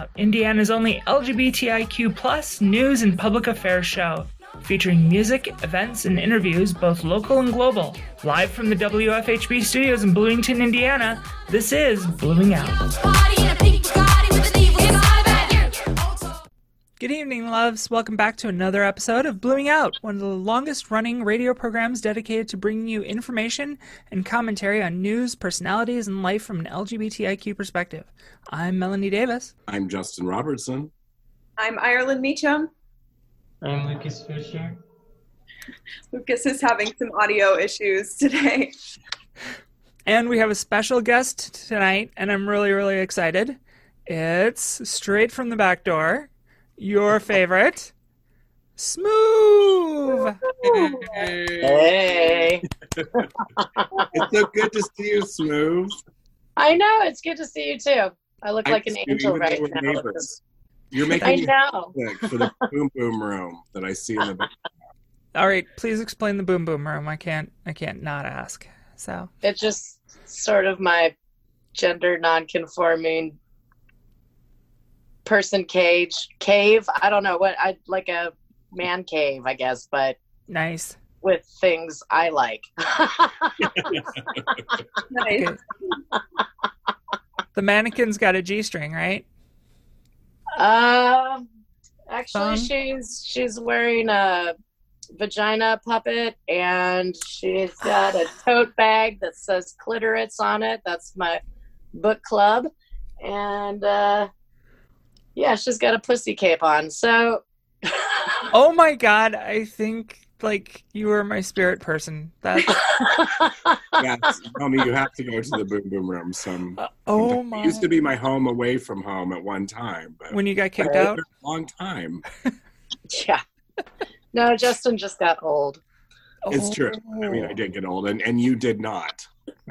Out, Indiana's only LGBTIQ plus news and public affairs show, featuring music, events, and interviews both local and global. Live from the WFHB studios in Bloomington, Indiana, this is Blooming Out. Good evening, loves. Welcome back to another episode of Blooming Out, one of the longest running radio programs dedicated to bringing you information and commentary on news, personalities, and life from an LGBTIQ perspective. I'm Melanie Davis. I'm Justin Robertson. I'm Ireland Meacham. I'm Lucas Fisher. Lucas is having some audio issues today. And we have a special guest tonight, and I'm really, really excited. It's straight from the back door your favorite, Smoove. Hey. it's so good to see you, Smoove. I know. It's good to see you too. I look I like an angel right now. neighbors. You're making I me know. for the boom boom room that I see in the back. All right, please explain the boom boom room. I can't, I can't not ask. So It's just sort of my gender non-conforming person cage cave. I don't know what I like a man cave, I guess, but nice. with things I like. Nice. The mannequin's got a G string, right? Um, actually, Thumb? she's she's wearing a vagina puppet, and she's got a tote bag that says clitoris on it. That's my book club, and uh, yeah, she's got a pussy cape on. So, Oh my god, I think like you were my spirit person. That's Yes, tell me you have to go to the boom boom room. Some uh, oh it my. used to be my home away from home at one time, but When you got kicked out. a long time. yeah. No, Justin just got old, It's true. I mean, I oh. did get old, and, and you did not.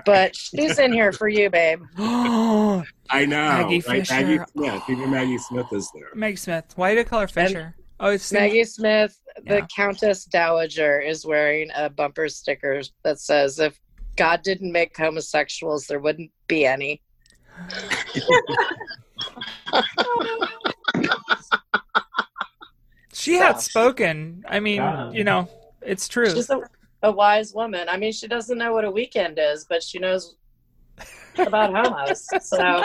But she's in here for you, babe. I know. Maggie right? Fisher. Maggie Smith. Even Maggie Smith is there. Meg Smith. Why did I call her Fisher? Oh, it's Maggie Smith, the Yeah. Countess Dowager, is wearing a bumper sticker that says, "If God didn't make homosexuals, there wouldn't be any." She had spoken. I mean, Yeah. you know, it's true. She's a, a wise woman. I mean, she doesn't know what a weekend is, but she knows about homos. So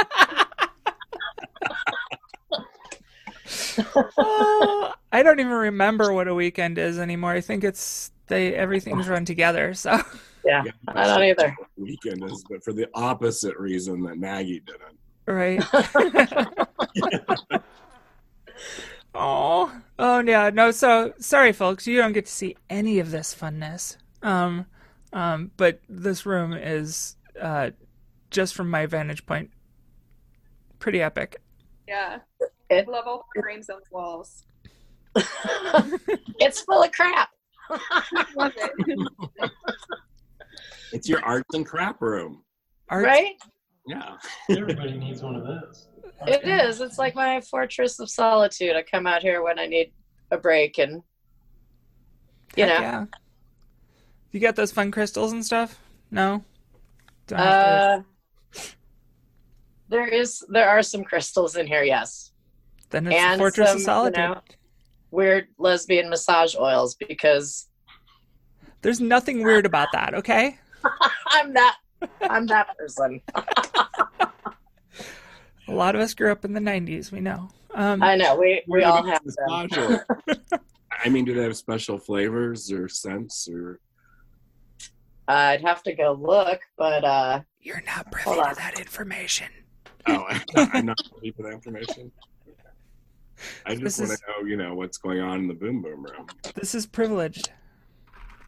Oh, I don't even remember what a weekend is anymore. I think it's they everything's run together. So yeah, Yeah, I don't either. Weekend is, but for the opposite reason that Maggie didn't. right. oh, oh yeah. No, so sorry, folks. You don't get to see any of this funness. Um, um, but this room is uh, just from my vantage point, pretty epic. Yeah. It- I love all the frames on the walls. it's full of crap. Love it. It's your arts and crap room. Art, right? Yeah. Everybody needs one of those. It is. It's like my fortress of solitude. I come out here when I need a break, and you Heck know, yeah. You got those fun crystals and stuff? No. Don't have to- uh, there is there are some crystals in here. Yes. then it's and the Fortress some, of you Solitude. know, weird lesbian massage oils because There's nothing weird about that, okay? I'm not I'm that person. A lot of us grew up in the 90s, we know. Um, I know we we all have this them. I mean, do they have special flavors or scents or? I'd have to go look, but uh, You're not privy to on. that information. Oh, I'm not, I'm not ready for that information. I just want to know, you know, what's going on in the boom boom room. This is privileged.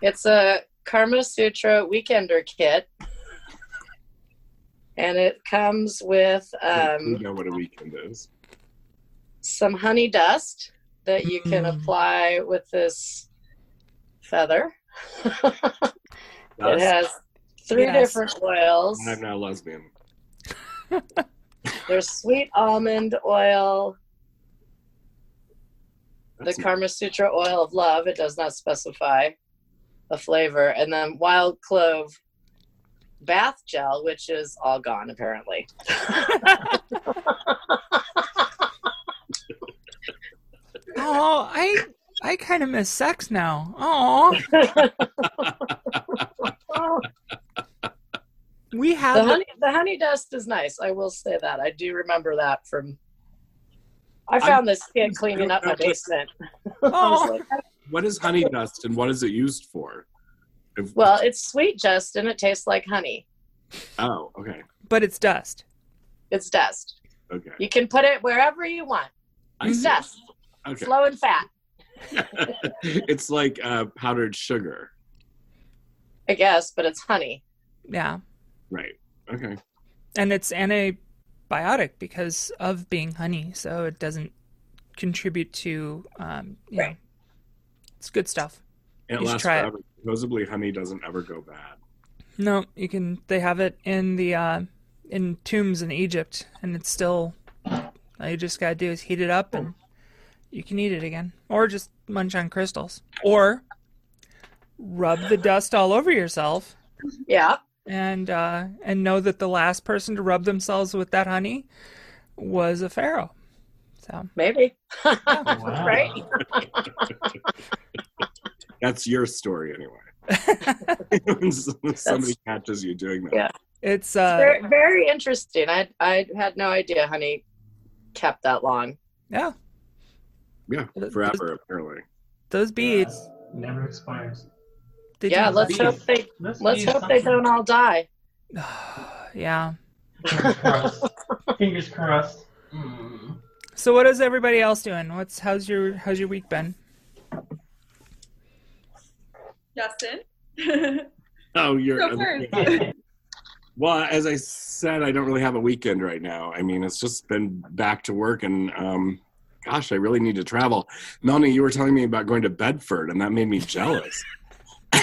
it's a Karma Sutra Weekender kit, and it comes with you um, know what a weekend is. some honey dust that you can Mm. apply with this feather. It has three yes. different oils. I'm now lesbian. There's sweet almond oil, the Karma Sutra oil of love. It does not specify a flavor, and then wild clove bath gel, which is all gone apparently. oh, I I kind of miss sex now. Oh, we the have honey the honey dust is nice. I will say that. I do remember that from. I found this kid cleaning up my basement. Oh, like, What is honey dust and what is it used for? If- well, it's sweet, dust and It tastes like honey. oh, okay, but it's dust. It's dust. okay, You can put it wherever you want. I It's see. dust. Okay, It's low in fat. it's like uh, powdered sugar, I guess, but it's honey. Yeah, right? Okay, and it's antibiotic because of being honey, so it doesn't contribute to um, you know, it's good stuff. and it You should lasts try it. forever. Supposedly, honey doesn't ever go bad. No, you can. They have it in the uh, in tombs in Egypt, and it's still. All you just gotta do is heat it up, and you can eat it again, or just munch on crystals, or rub the dust all over yourself, Yeah. and uh, and know that the last person to rub themselves with that honey was a pharaoh. So Maybe. Wow. Right? That's your story anyway. When Somebody catches you doing that. Yeah. it's uh, very, very interesting. I I had no idea honey kept that long. yeah, Yeah, Those- forever apparently. those beads. Never expires. They yeah, let's hope they Let's, let's be hope they don't all die. yeah. Fingers crossed. Fingers crossed. Mm. So what is everybody else doing? What's how's your how's your week been? Justin. Oh, you're. Go first. Well, as I said, I don't really have a weekend right now. I mean, it's just been back to work, and um, gosh, I really need to travel. Melanie, you were telling me about going to Bedford, and that made me jealous.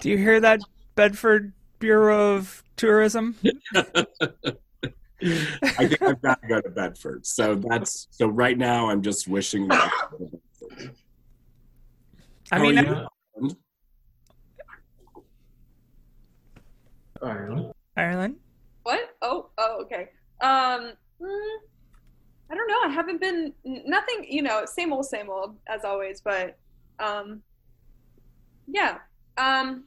Do you hear that, Bedford Bureau of Tourism? I think I've got to go to Bedford. So that's so. Right now, I'm just wishing. That I go to I mean, are I'm- Ireland. Ireland. What? Oh, oh, okay. Um, mm, I don't know. I haven't been nothing. You know, same old, same old as always. But um, yeah. Um,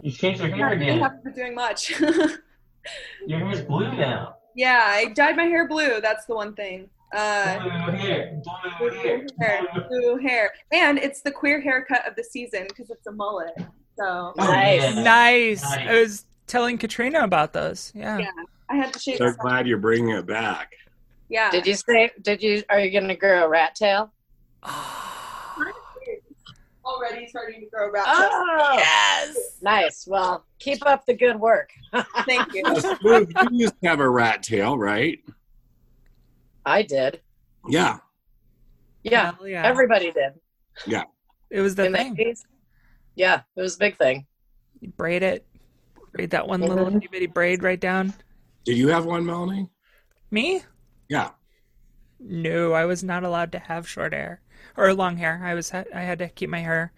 You changed your hair again. haven't been doing much. Your hair's blue now. yeah, I dyed my hair blue. That's the one thing. Uh, Blue hair. Blue hair. blue hair, blue hair, and it's the queer haircut of the season because it's a mullet. So Oh, Nice. yeah. Nice. Nice. I was telling Katrina about those. Yeah. Yeah. I had to shave. So glad you're bringing it back. Yeah. Did you say did you are you gonna grow a rat tail? Already starting to grow rat back. Oh yes. nice. Well, keep up the good work. Thank you. You used to have a rat tail, right? I did. Yeah. Yeah. Yeah. Everybody did. Yeah. It was the In the thing. 80s. Yeah, it was a big thing. You braid it. Braid that one little Mhm. itty bitty braid right down. Did you have one, Melanie? Me? Yeah. No, I was not allowed to have short hair or long hair. I was I had to keep my hair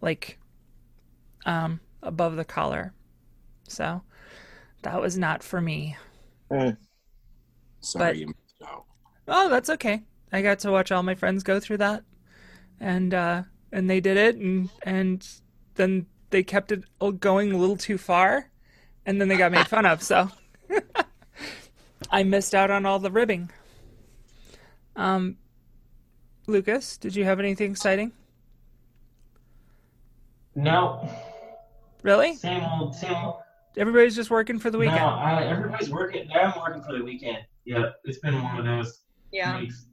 like um above the collar. So that was not for me. Sorry, But- you missed out. Oh, that's okay. I got to watch all my friends go through that, and uh, and they did it, and and then they kept it going a little too far, and then they got made fun of. So I missed out on all the ribbing. Um, Lucas, did you have anything exciting? No. Really? Same old, same old. Everybody's just working for the weekend. No, I, everybody's working. I'm working for the weekend. Yeah, it's been one of those Yeah. weeks.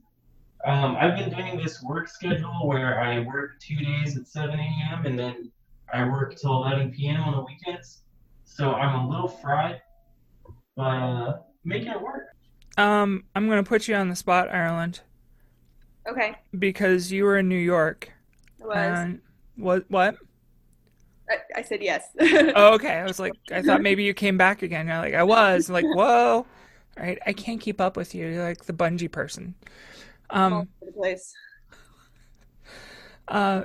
Um, I've been doing this work schedule where I work two days at 7 a.m. and then I work till 11 p.m. on the weekends. So I'm a little fried, but uh, making it work. Um, I'm gonna put you on the spot, Ireland, Okay. because you were in New York. It was. And what? What? I, I said yes. Oh, okay. I was like, I thought maybe you came back again. You're like, I was. I'm like, whoa. All right, I can't keep up with you. You're like the bungee person. All Um, over the place. uh,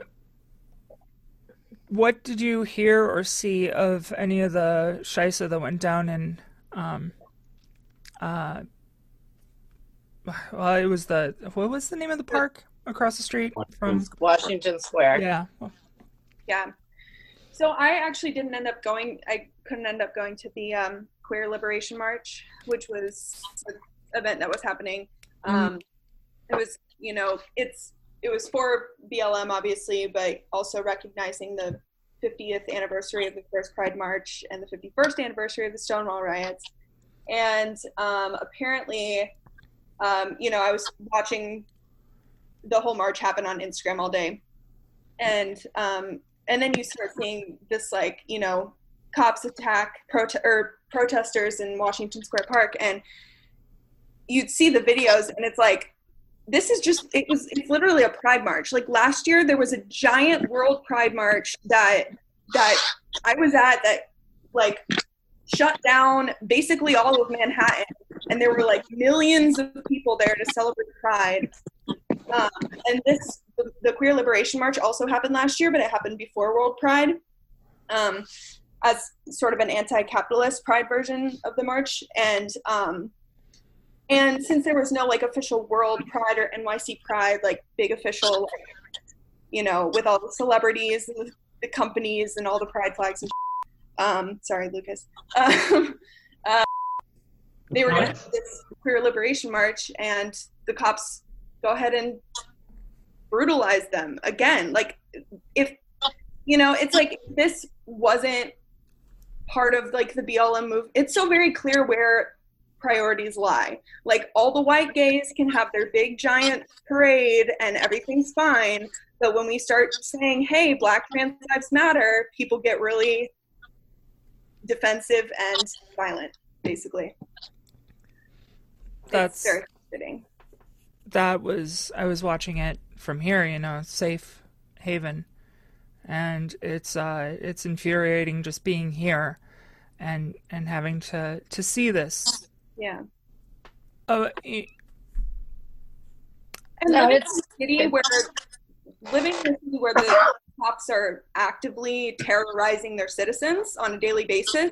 what did you hear or see of any of the Shisa that went down in Um, uh, well, it was the what was the name of the park across the street from? Washington Square. Yeah, Yeah. So I actually didn't end up going. I couldn't end up going to the um, Queer Liberation March, which was an event that was happening. Um, It was, you know, it's it was for BLM obviously, but also recognizing the 50th anniversary of the first Pride March and the 51st anniversary of the Stonewall riots. And um, apparently, um, you know, I was watching the whole march happen on Instagram all day, and um, and then you start seeing this like you know cops attack prote- or protesters in Washington Square Park, and you'd see the videos, and it's like this is just it was it's literally a pride march. Like last year, there was a giant World Pride March that that I was at that like shut down basically all of Manhattan, and there were like millions of people there to celebrate Pride. Um, and this, the, the Queer Liberation March also happened last year, but it happened before World Pride, um, as sort of an anti-capitalist Pride version of the march. And um, and since there was no like official World Pride or NYC Pride, like big official, like, you know, with all the celebrities, and the, the companies, and all the Pride flags. And um, sorry, Lucas. Um, uh, they were going to this queer liberation march, and the cops go ahead and brutalize them again. Like, if you know, it's like this wasn't part of like the BLM move. It's so very clear where priorities lie. Like, all the white gays can have their big giant parade, and everything's fine. But when we start saying, "Hey, Black trans lives matter," people get really defensive and violent, basically. It's That's- very frustrating. that was I was watching it from here, you know, safe haven, and it's uh it's infuriating just being here, and and having to to see this. Yeah. Oh, y- And No, living it's- in a city where living in a city where the cops are actively terrorizing their citizens on a daily basis.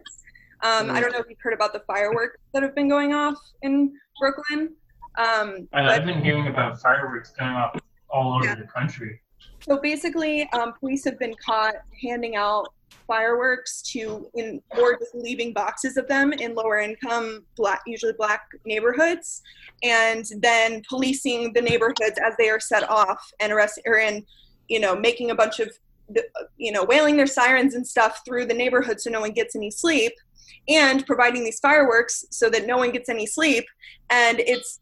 Um, I don't know if you've heard about the fireworks that have been going off in Brooklyn. Um, I, but I've been hearing about fireworks going off all over Yeah. the country. So basically, um, police have been caught handing out fireworks to, in or just leaving boxes of them in lower income, black, usually black neighborhoods, and then policing the neighborhoods as they are set off and arrest or in, you know, making a bunch of, you know, wailing their sirens and stuff through the neighborhood so no one gets any sleep, and providing these fireworks so that no one gets any sleep, and it's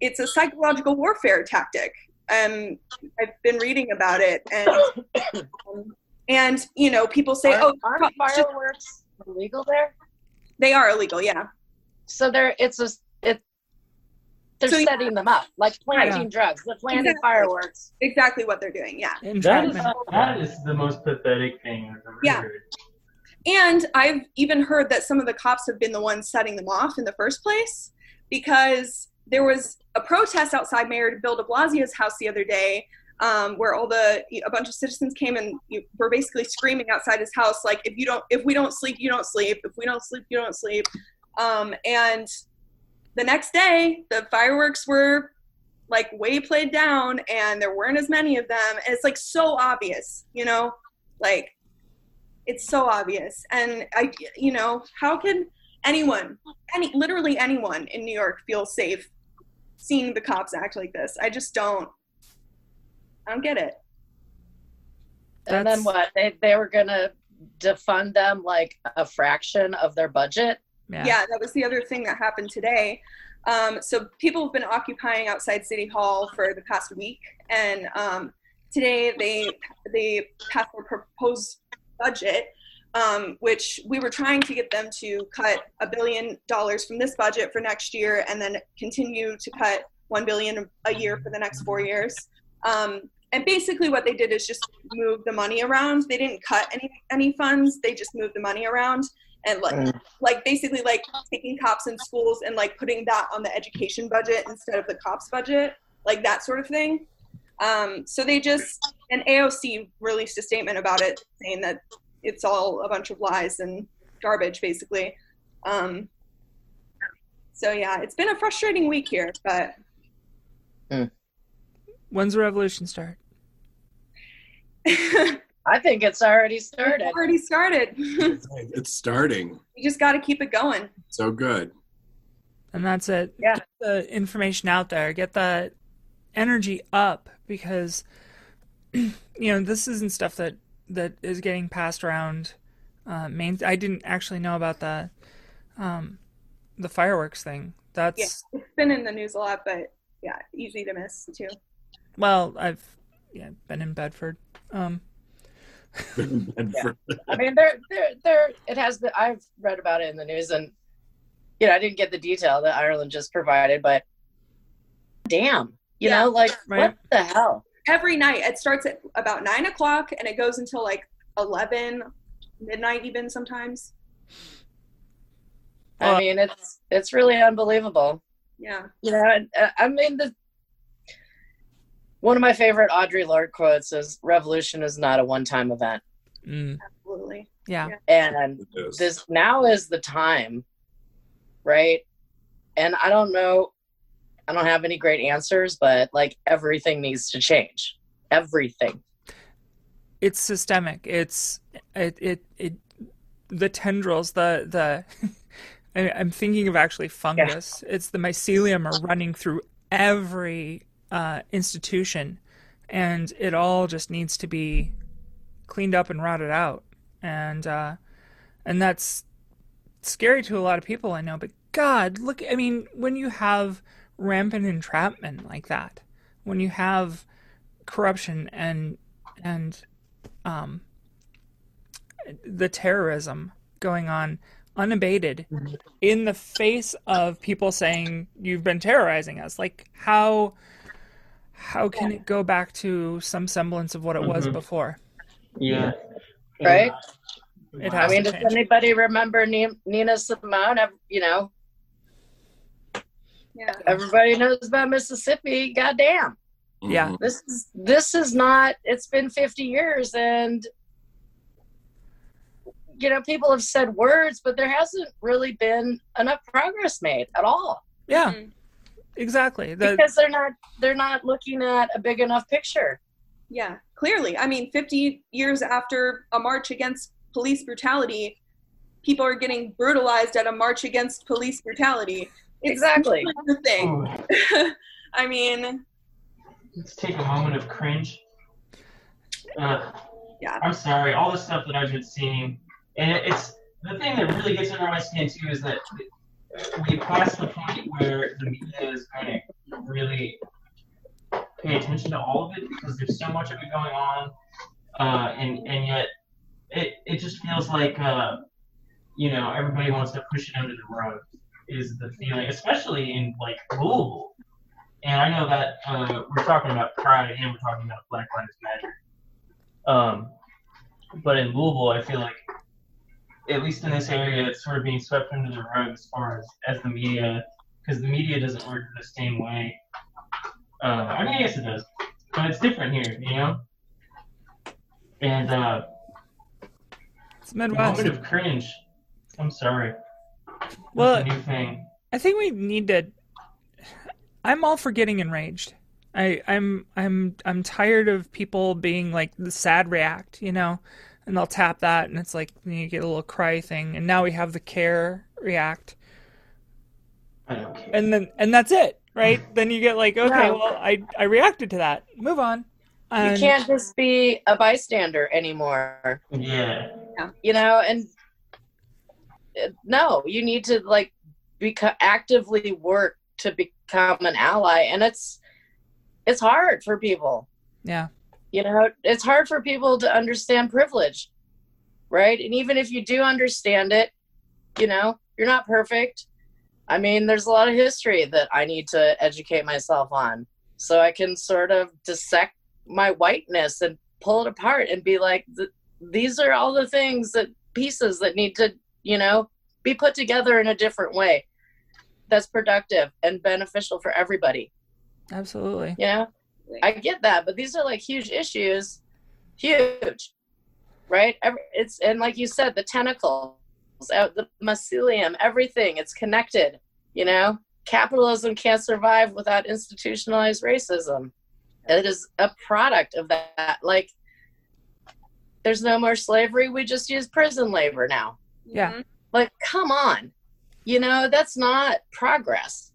it's a psychological warfare tactic. Um, I've been reading about it, and um, and you know, people say, Aren't, "Oh, aren't it's just- fireworks illegal there? they are illegal." Yeah, So they're it's a it. They're So you- setting them up like planting drugs. They're planting Exactly. fireworks. exactly what they're doing. Yeah, That is, that is the most pathetic thing I've ever Yeah. heard. and I've even heard that some of the cops have been the ones setting them off in the first place because there was a protest outside Mayor Bill De Blasio's house the other day. Um, where all the a bunch of citizens came and you- were basically screaming outside his house like if you don't if we don't sleep you don't sleep. If we don't sleep you don't sleep. Um, and the next day the fireworks were like way played down and there weren't as many of them. And it's like so obvious you know? Like it's so obvious. And i you know how can anyone any literally anyone in new york feel safe seeing the cops act like this? I just don't i don't get it And then what? They they were gonna defund them like a fraction of their budget. Yeah. yeah. that was the other thing that happened today um, so people have been occupying outside city hall for the past week and um, today they they passed their proposed budget um, which we were trying to get them to cut a billion dollars from this budget for next year and then continue to cut one billion a year for the next four years um, and basically what they did is just move the money around. They didn't cut any any funds. They just moved the money around and like like basically like taking cops in schools and like putting that on the education budget instead of the cops budget like that sort of thing. Um, so they just and aoc released a statement about it saying that it's all a bunch of lies and garbage basically. Um, So yeah, it's been a frustrating week here, but When's the revolution start? It's I think it's already started. It's already started. It's starting. You just got to keep it going. So good. And that's it. Yeah. Get the information out there. Get the energy up because you know this isn't stuff that that is getting passed around. Uh, main. I didn't actually know about the um, the fireworks thing. That's Yeah. It's been in the news a lot, but yeah, easy to miss too. well, I've yeah been in Bedford. Um, Bedford. I mean, there, there, there. It has been. I've read about it in the news, and you know, I didn't get the detail that Ireland just provided, but damn, you Yeah. know, like Right. what the hell? Every night, it starts at about nine o'clock and it goes until like eleven, midnight even sometimes. Well- I mean, it's it's really unbelievable. Yeah. You know, and, uh, I mean, the one of my favorite Audre Lorde quotes is "Revolution is not a one-time event," mm, Absolutely. yeah. Yeah. and this now is the time, right? And I don't know, I don't have any great answers, but like everything needs to change. Everything. it's systemic. It's it it, it the tendrils, the the I, I'm thinking of actually fungus. It's the mycelium are running through every uh, institution, and it all just needs to be cleaned up and rotted out, and uh, and that's scary to a lot of people I know. But God, look! I mean, when you have rampant entrapment like that, when you have corruption and and um, the terrorism going on unabated in the face of people saying you've been terrorizing us like how how can it go back to some semblance of what it was Mhm. before Yeah. Right? It I mean, to does change. anybody remember Nina Simone? Ev- You know, Yeah. everybody knows about Mississippi. Goddamn. Yeah. Mhm. This is this is not. It's been 50 years, and you know, people have said words, but there hasn't really been enough progress made at all. yeah Mhm. Exactly the, because they're not they're not looking at a big enough picture. Yeah, clearly. I mean, 50 years after a march against police brutality, people are getting brutalized at a march against police brutality. It's Exactly. the thing. Ooh, I mean, let's take a moment of cringe. Uh, Yeah. I'm sorry. All the stuff that I've been seeing, and it's the thing that really gets under my skin too is that we passed the point where the media is going to really pay attention to all of it because there's so much of it going on, uh, and and yet it it just feels like uh, you know everybody wants to push it under the rug is the feeling, especially in like Louisville. And I know that uh, we're talking about Pride and we're talking about Black Lives Matter. Um, but in Louisville, I feel like, at least in this area, it's sort of being swept under the rug as far as, as the media, because the media doesn't work the same way. Uh, I mean, yes, it does, but it's different here, you know. And uh, it's midwest moment of cringe. I'm sorry. Well, a new thing. I think we need to. I'm all for getting enraged. I, I'm I'm I'm tired of people being like the sad react, you know, and they'll tap that and it's like you get a little cry thing, and now we have the care react, I don't care. and then and that's it, right? then you get like, okay, No. well, I I reacted to that, move on. And, you can't just be a bystander anymore. Yeah. You know, and uh, no, you need to like beca- actively work to become an ally, and it's it's hard for people. Yeah, you know it's hard for people to understand privilege right? And even if you do understand it you know you're not perfect. I mean there's a lot of history that i need to educate myself on. So i can sort of dissect my whiteness and pull it apart and be like these are all the things that pieces that need to you know be put together in a different way. That's productive and beneficial for everybody. Absolutely. know I get that, but these are like huge issues, huge, right? Every, it's and like you said, the tentacles, uh, the mycelium, everything. It's connected. You know, capitalism can't survive without institutionalized racism. It is a product of that. Like, there's no more slavery. We just use prison labor now. Yeah. Like, come on. You know, that's not progress.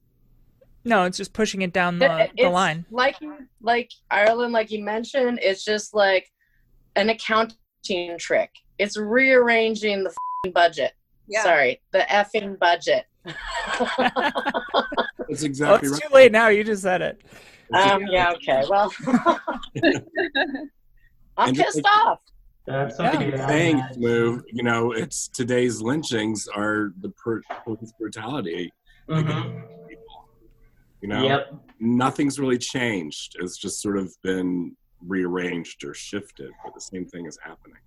No, it's just pushing it down the, It- the line. Like, like Ireland, like you mentioned, it's just like an accounting trick. It's rearranging the fing budget. Yeah. Sorry, the effing budget. That's exactly it's right. too late now. You just said it. um, yeah, okay. Well, I'm And pissed like- off. That's Yeah. okay. Saying mad. move you know it's today's lynchings are the per- police brutality Mhm. people you know Yep. nothing's really changed it's just sort of been rearranged or shifted but the same thing is happening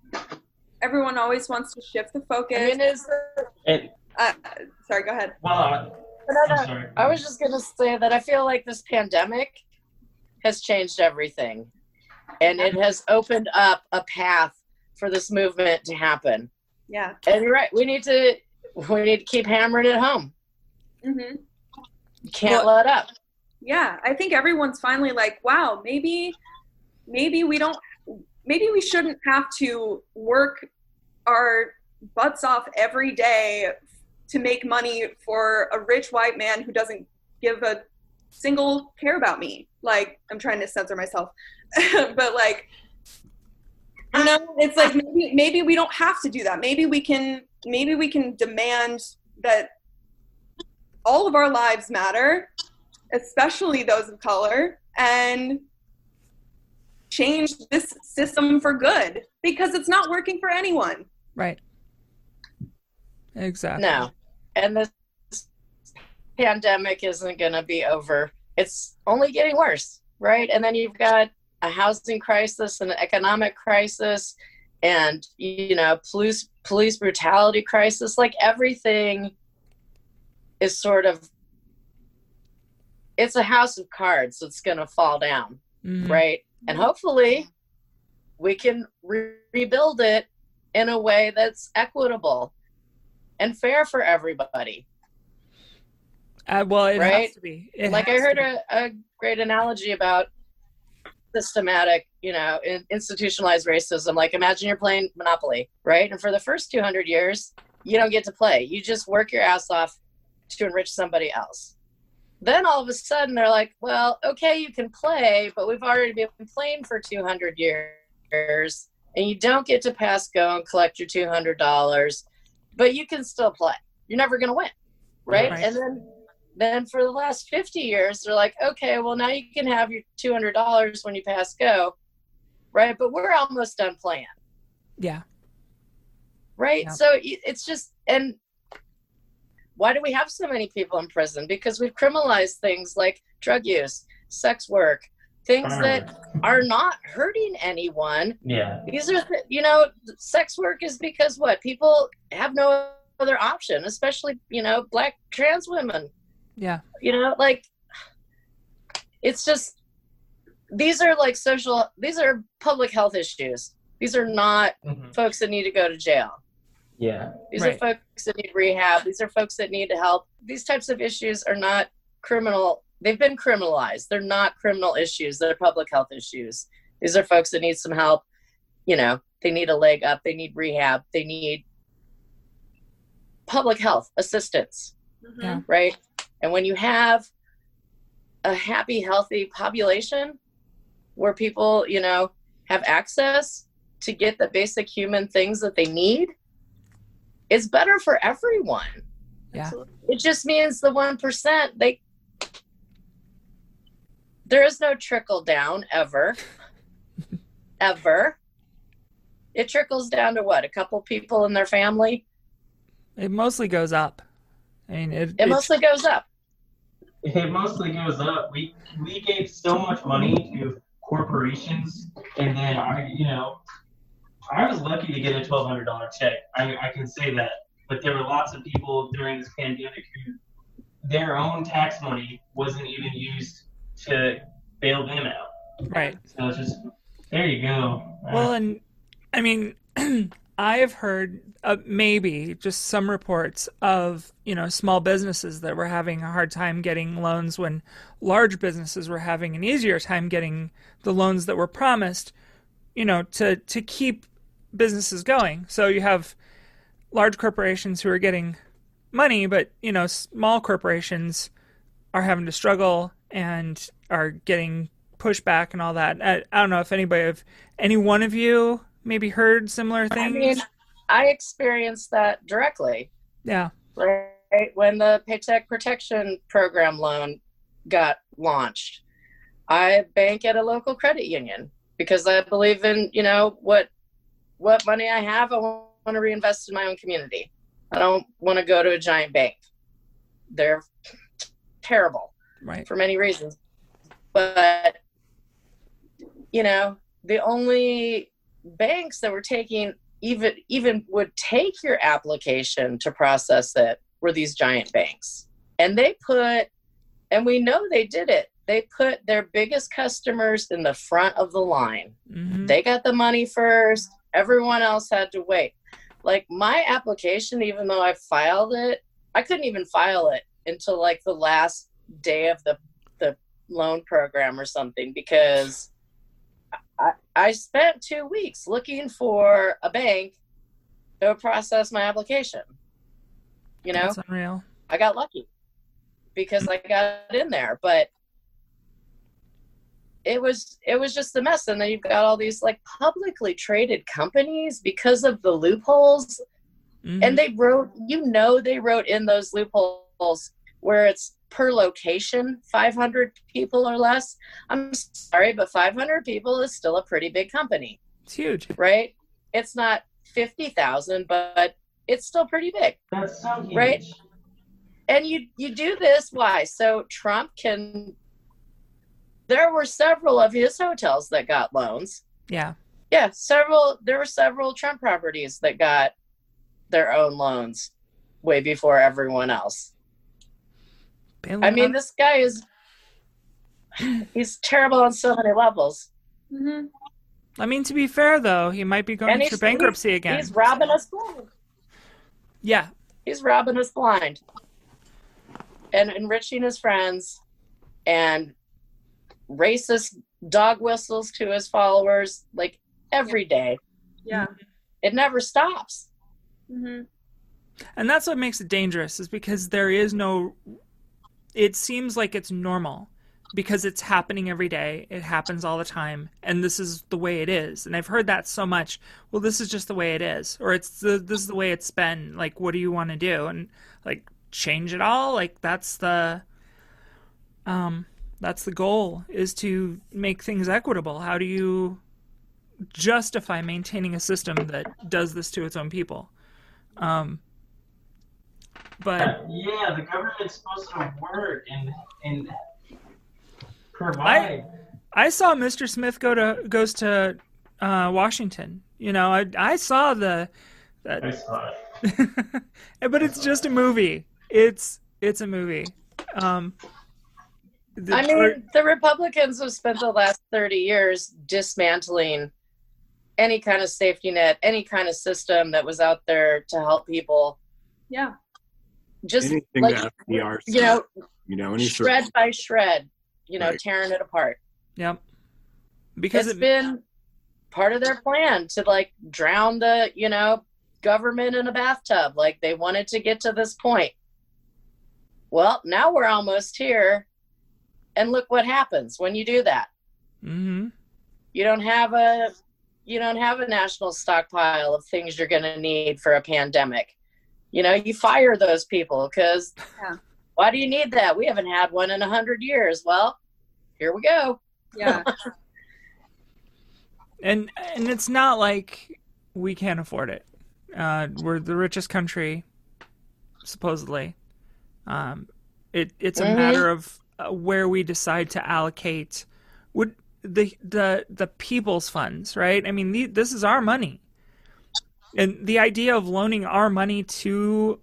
Everyone always wants to shift the focus. I mean, is It, uh, sorry, go ahead. well, uh, I'm sorry. I was just gonna say that I feel like this pandemic has changed everything, and it has opened up a path for this movement to happen. Yeah. And you're right. We need to we need to keep hammering it home. Can't Well- let up. yeah i think everyone's finally like wow maybe maybe we don't maybe we shouldn't have to work our butts off every day to make money for a rich white man who doesn't give a single care about me like i'm trying to censor myself but like you know it's like maybe maybe we don't have to do that maybe we can maybe we can demand that all of our lives matter especially those of color, and change this system for good because it's not working for anyone. Right. Exactly. No. And this pandemic isn't going to be over. It's only getting worse, right? And then you've got a housing crisis, an economic crisis, and you know, police police brutality crisis. Like everything is sort of it's a house of cards that's going to fall down, Mhm. right? And hopefully we can re- rebuild it in a way that's equitable and fair for everybody. Uh, well, it has to be. It like I heard a, a great analogy about systematic, you know, in, institutionalized racism. Like imagine you're playing Monopoly, right? And for the first 200 years, you don't get to play. You just work your ass off to enrich somebody else. Then all of a sudden they're like, well, okay, you can play, but we've already been playing for 200 years and you don't get to pass go and collect your $200, but you can still play. You're never going to win. Right? Right. And then then for the last 50 years they're like okay well now you can have your $200 when you pass go right but we're almost done playing Yeah. right Yeah. so it's just and why do we have so many people in prison? Because we've criminalized things like drug use sex work things that are not hurting anyone. Yeah. these are th- you know sex work is because what? People have no other option especially you know black trans women. Yeah. you know like it's just these are like social these are public health issues. These are not Mhm. folks that need to go to jail Yeah. these Right. are folks that need rehab these are folks that need help these types of issues are not criminal they've been criminalized they're not criminal issues they're public health issues these are folks that need some help you know they need a leg up they need rehab they need public health assistance Mhm. Yeah. right? And when you have a happy, healthy population where people, you know, have access to get the basic human things that they need, it's better for everyone. Yeah. It just means the 1%, they there is no trickle down ever. ever. It trickles down to what? A couple people in their family? It mostly goes up. I mean, it, It it's- mostly goes up. It mostly goes up. We we gave so much money to corporations, and then I, you know, I was lucky to get a twelve hundred dollar check. I I can say that. But there were lots of people during this pandemic who their own tax money wasn't even used to bail them out. right. So it's just there you go. Well, and I mean, I have heard uh, maybe just some reports of you know small businesses that were having a hard time getting loans when large businesses were having an easier time getting the loans that were promised. You know to to keep businesses going. So you have large corporations who are getting money, but you know small corporations are having to struggle and are getting pushback and all that. I, I don't know if anybody of any one of you maybe heard similar things. I mean, I experienced that directly. Yeah. Right when the Paycheck Protection Program loan got launched, I bank at a local credit union because I believe in you know what what money I have, I want to reinvest in my own community. I don't want to go to a giant bank. They're terrible, right? For many reasons, but you know the only banks that were taking even even would take your application to process it were these giant banks and they put and we know they did it they put their biggest customers in the front of the line mm-hmm. they got the money first everyone else had to wait like my application even though i filed it i couldn't even file it until like the last day of the the loan program or something because I, I spent two weeks looking for a bank to process my application. You know. I got lucky because I got in there, but it was it was just a mess. And then you've got all these like publicly traded companies because of the loopholes, Mhm. and they wrote, you know, they wrote in those loopholes where it's per location 500 people or less i'm sorry but 500 people is still a pretty big company it's huge. right it's not 50000 but it's still pretty big That's so huge. Right? and you you do this why so trump can there were several of his hotels that got loans Yeah. yeah several there were several trump properties that got their own loans way before everyone else I mean, this guy is he's terrible on so many levels. hmm I mean, to be fair though, he might be going through he's- bankruptcy again. He's robbing us blind. yeah. He's robbing us blind. And enriching his friends and racist dog whistles to his followers like every day. Yeah. It never stops. hmm And that's what makes it dangerous is because there is no it seems like it's normal because it's happening every day. It happens all the time and this is the way it is. And I've heard that so much. Well, this is just the way it is or it's the this is the way it's been. Like what do you want to do? And like change it all? Like that's the um that's the goal is to make things equitable. How do you justify maintaining a system that does this to its own people? Um but yeah, the government's supposed to work and and provide. I saw Mr. Smith go to goes to uh, Washington. You know, I I saw the, I, saw it. but it's just a movie. It's it's a movie. Um, I mean, the Republicans have spent the last 30 years dismantling any kind of safety net, any kind of system that was out there to help people. Yeah. Just Anything like, that FDR you know, you know, any sort shred by shred, you know, Right. tearing it apart. yep. Because It's it, been part of their plan to like drown the, you know, government in a bathtub. Like they wanted to get to this point. Well, now we're almost here. And look what happens when you do that. hmm you don't have a you don't have a national stockpile of things you're going to need for a pandemic you know you fire those people because Yeah. why do you need that we haven't had one in a hundred years well here we go Yeah. and and it's not like we can't afford it. Uh, we're the richest country, supposedly. Um, it it's a Mhm. matter of uh, where we decide to allocate would the the the people's funds, right? I mean, the, this is our money, and the idea of loaning our money to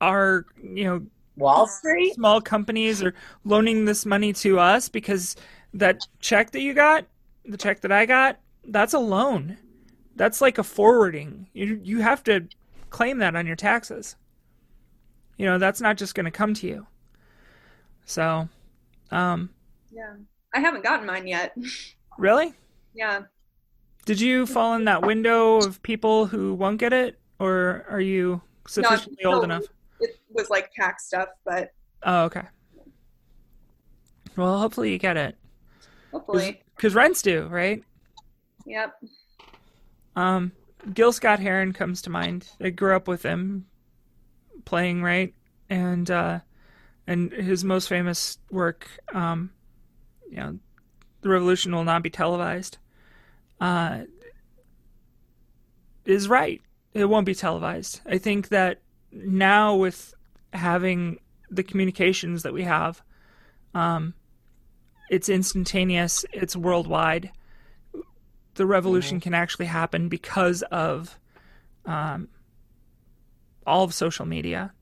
our you know wall street small companies or loaning this money to us because that check that you got, the check that I got, that's a loan. that's like a forwarding. You you have to claim that on your taxes. You know, that's not just going to come to you. So, um, Yeah. I haven't gotten mine yet. really? yeah. Did you fall in that window of people who won't get it, or are you sufficiently old enough? It was like tax stuff, but Oh, okay. Well, hopefully you get it, hopefully. because rent's do, right? Yep. Um, Gil Scott Heron comes to mind. I grew up with him playing, right? And uh, and his most famous work, um, you know, the revolution will not be televised. Uh, is right. It won't be televised. I think that now with having the communications that we have, um, it's instantaneous. It's worldwide the revolution can actually happen because of um, all of social media,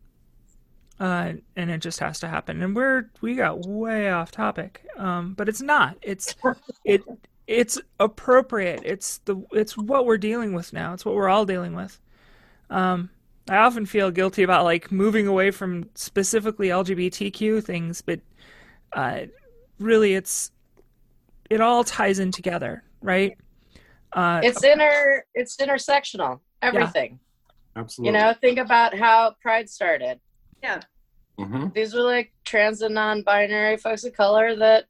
uh, and it just has to happen. And we're we got way off topic, um, but it's not. It's it it's appropriate. It's the it's what we're dealing with now. It's what we're all dealing with. Um, I often feel guilty about like moving away from specifically LGBTQ things, but uh, really, it's it all ties in together, right? Uh, It's inter it's intersectional. Everything. Absolutely. You know, think about how Pride started. Hmm These were like trans and non-binary folks of color that,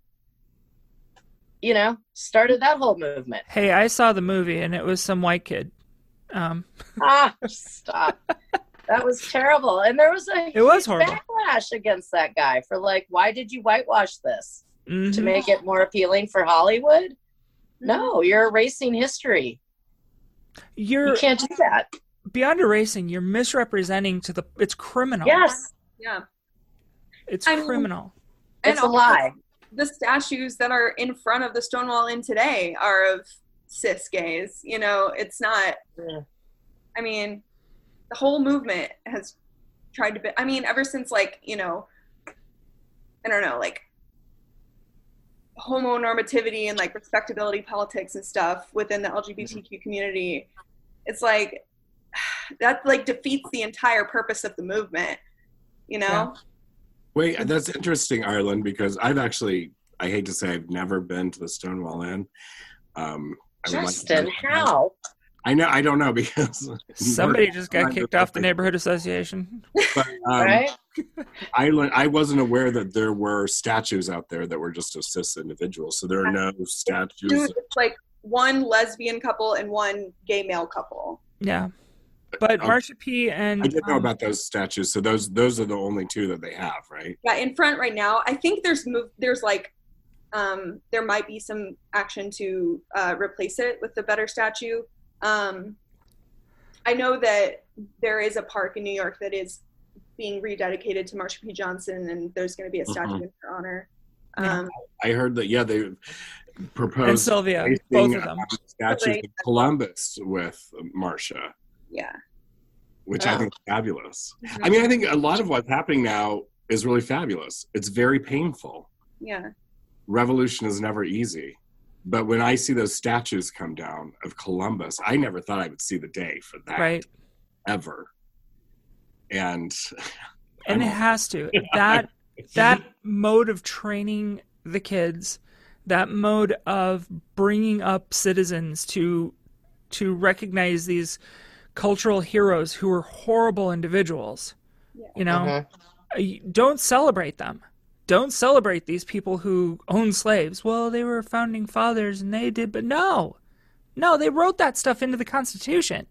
you know, started that whole movement. hey, I saw the movie and it was some white kid. Um, ah, stop. That was terrible. And there was a It was huge horrible. backlash against that guy for like, why did you whitewash this? To mhm. make it more appealing for Hollywood? No, you're erasing history. You're You can't do that. Beyond erasing. You're misrepresenting to the. It's criminal. Yes, Yeah. it's I mean- criminal. And it's a lie. The statues that are in front of the Stonewall Inn today are of cis gays. You know, it's not. Yeah. I mean, the whole movement has tried to be. I mean, ever since like you know, I don't know, like homonormativity and like respectability politics and stuff within the LGBTQ community, it's like that like defeats the entire purpose of the movement. You know? Yeah. Wait, that's interesting, Ireland, because I've actually, I hate to say, I've never been to the Stonewall Inn. Um, I would like Justin, how? I know, I don't know because Somebody just got kicked off the neighborhood association. But, um, right? Ireland, I wasn't aware that there were statues out there that were just of cis individuals. So there are no statues. Dude, it's like one lesbian couple and one gay male couple. Yeah, but Um, Marsha P and I did know um, about those statues. So those those are the only two that they have, right? Yeah, in front right now. I think there's move. There's like, um, there might be some action to uh, replace it with a better statue. Um, I know that there is a park in New York that is being rededicated to Marsha P. Johnson, and there's going to be a statue Mhm. in her honor. Yeah. Um, I heard that. Yeah, they and proposed Sylvia, both of them. uh, statues of Columbus with Marsha, yeah. which I Oh. think is fabulous. I mean, I think a lot of what's happening now is really fabulous. It's very painful. yeah. Revolution is never easy. But when I see those statues come down of Columbus, I never thought I would see the day for that Right, ever. And and it I'm- has to. That that mode of training the kids, that mode of bringing up citizens to to recognize these cultural heroes who are horrible individuals. Yeah. You know, Mhm. Uh, don't celebrate them. Don't celebrate these people who own slaves. Well, they were founding fathers and they did, but no. No, they wrote that stuff into the Constitution.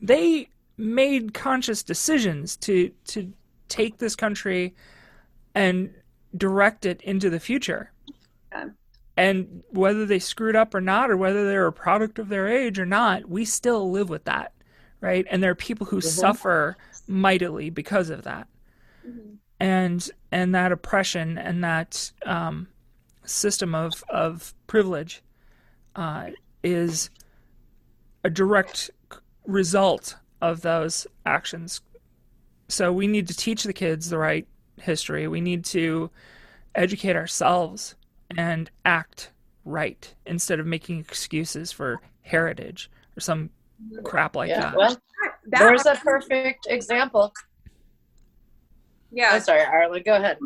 They made conscious decisions to to take this country and direct it into the future. Yeah. And whether they screwed up or not, or whether they're a product of their age or not, we still live with that, right? And there are people who suffer mightily because of that Mhm. and and that oppression and that um, system of of privilege uh, is a direct result of those actions. So we need to teach the kids the right history. We need to educate ourselves and act right instead of making excuses for heritage or some crap like yeah. that. Well, That, there's a perfect example. yeah. I'm sorry, Ireland. Go ahead.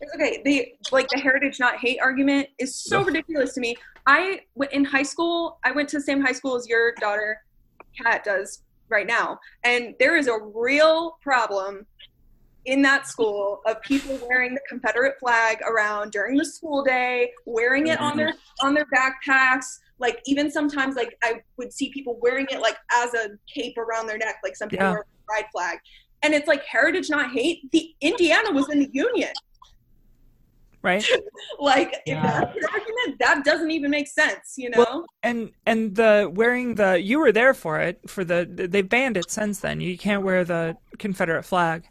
It's okay. The like the heritage not hate argument is so Ugh. ridiculous to me. I went in high school. I went to the same high school as your daughter, Kat, does right now, and there is a real problem in that school of people wearing the Confederate flag around during the school day, wearing it on mm-hmm. their on their backpacks. Like even sometimes, like I would see people wearing it like as a cape around their neck, like some people Yeah. wear a pride flag. And it's like heritage not hate. The Indiana was in the Union. right? Like if that's your argument, that doesn't even make sense, you know? Well, And and the wearing the you were there for it for the they banned it since then. You can't wear the Confederate flag,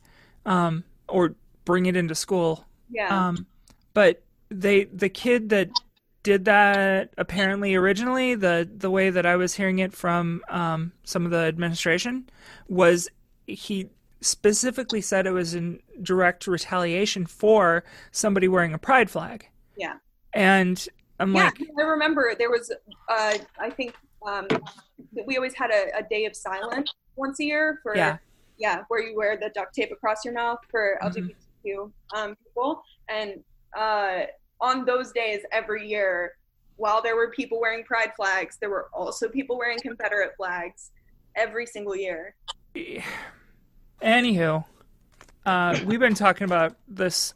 um, or bring it into school. yeah. Um, but they the kid that did that apparently originally the the way that I was hearing it from um, some of the administration was he specifically said it was in direct retaliation for somebody wearing a pride flag. Yeah. And I'm yeah, like, I remember there was, uh, I think um, we always had a, a day of silence once a year for, Yeah. yeah, where you wear the duct tape across your mouth for. LGBTQ um, people. And uh, on those days every year, while there were people wearing pride flags, there were also people wearing Confederate flags every single year. Anywho, uh, we've been talking about this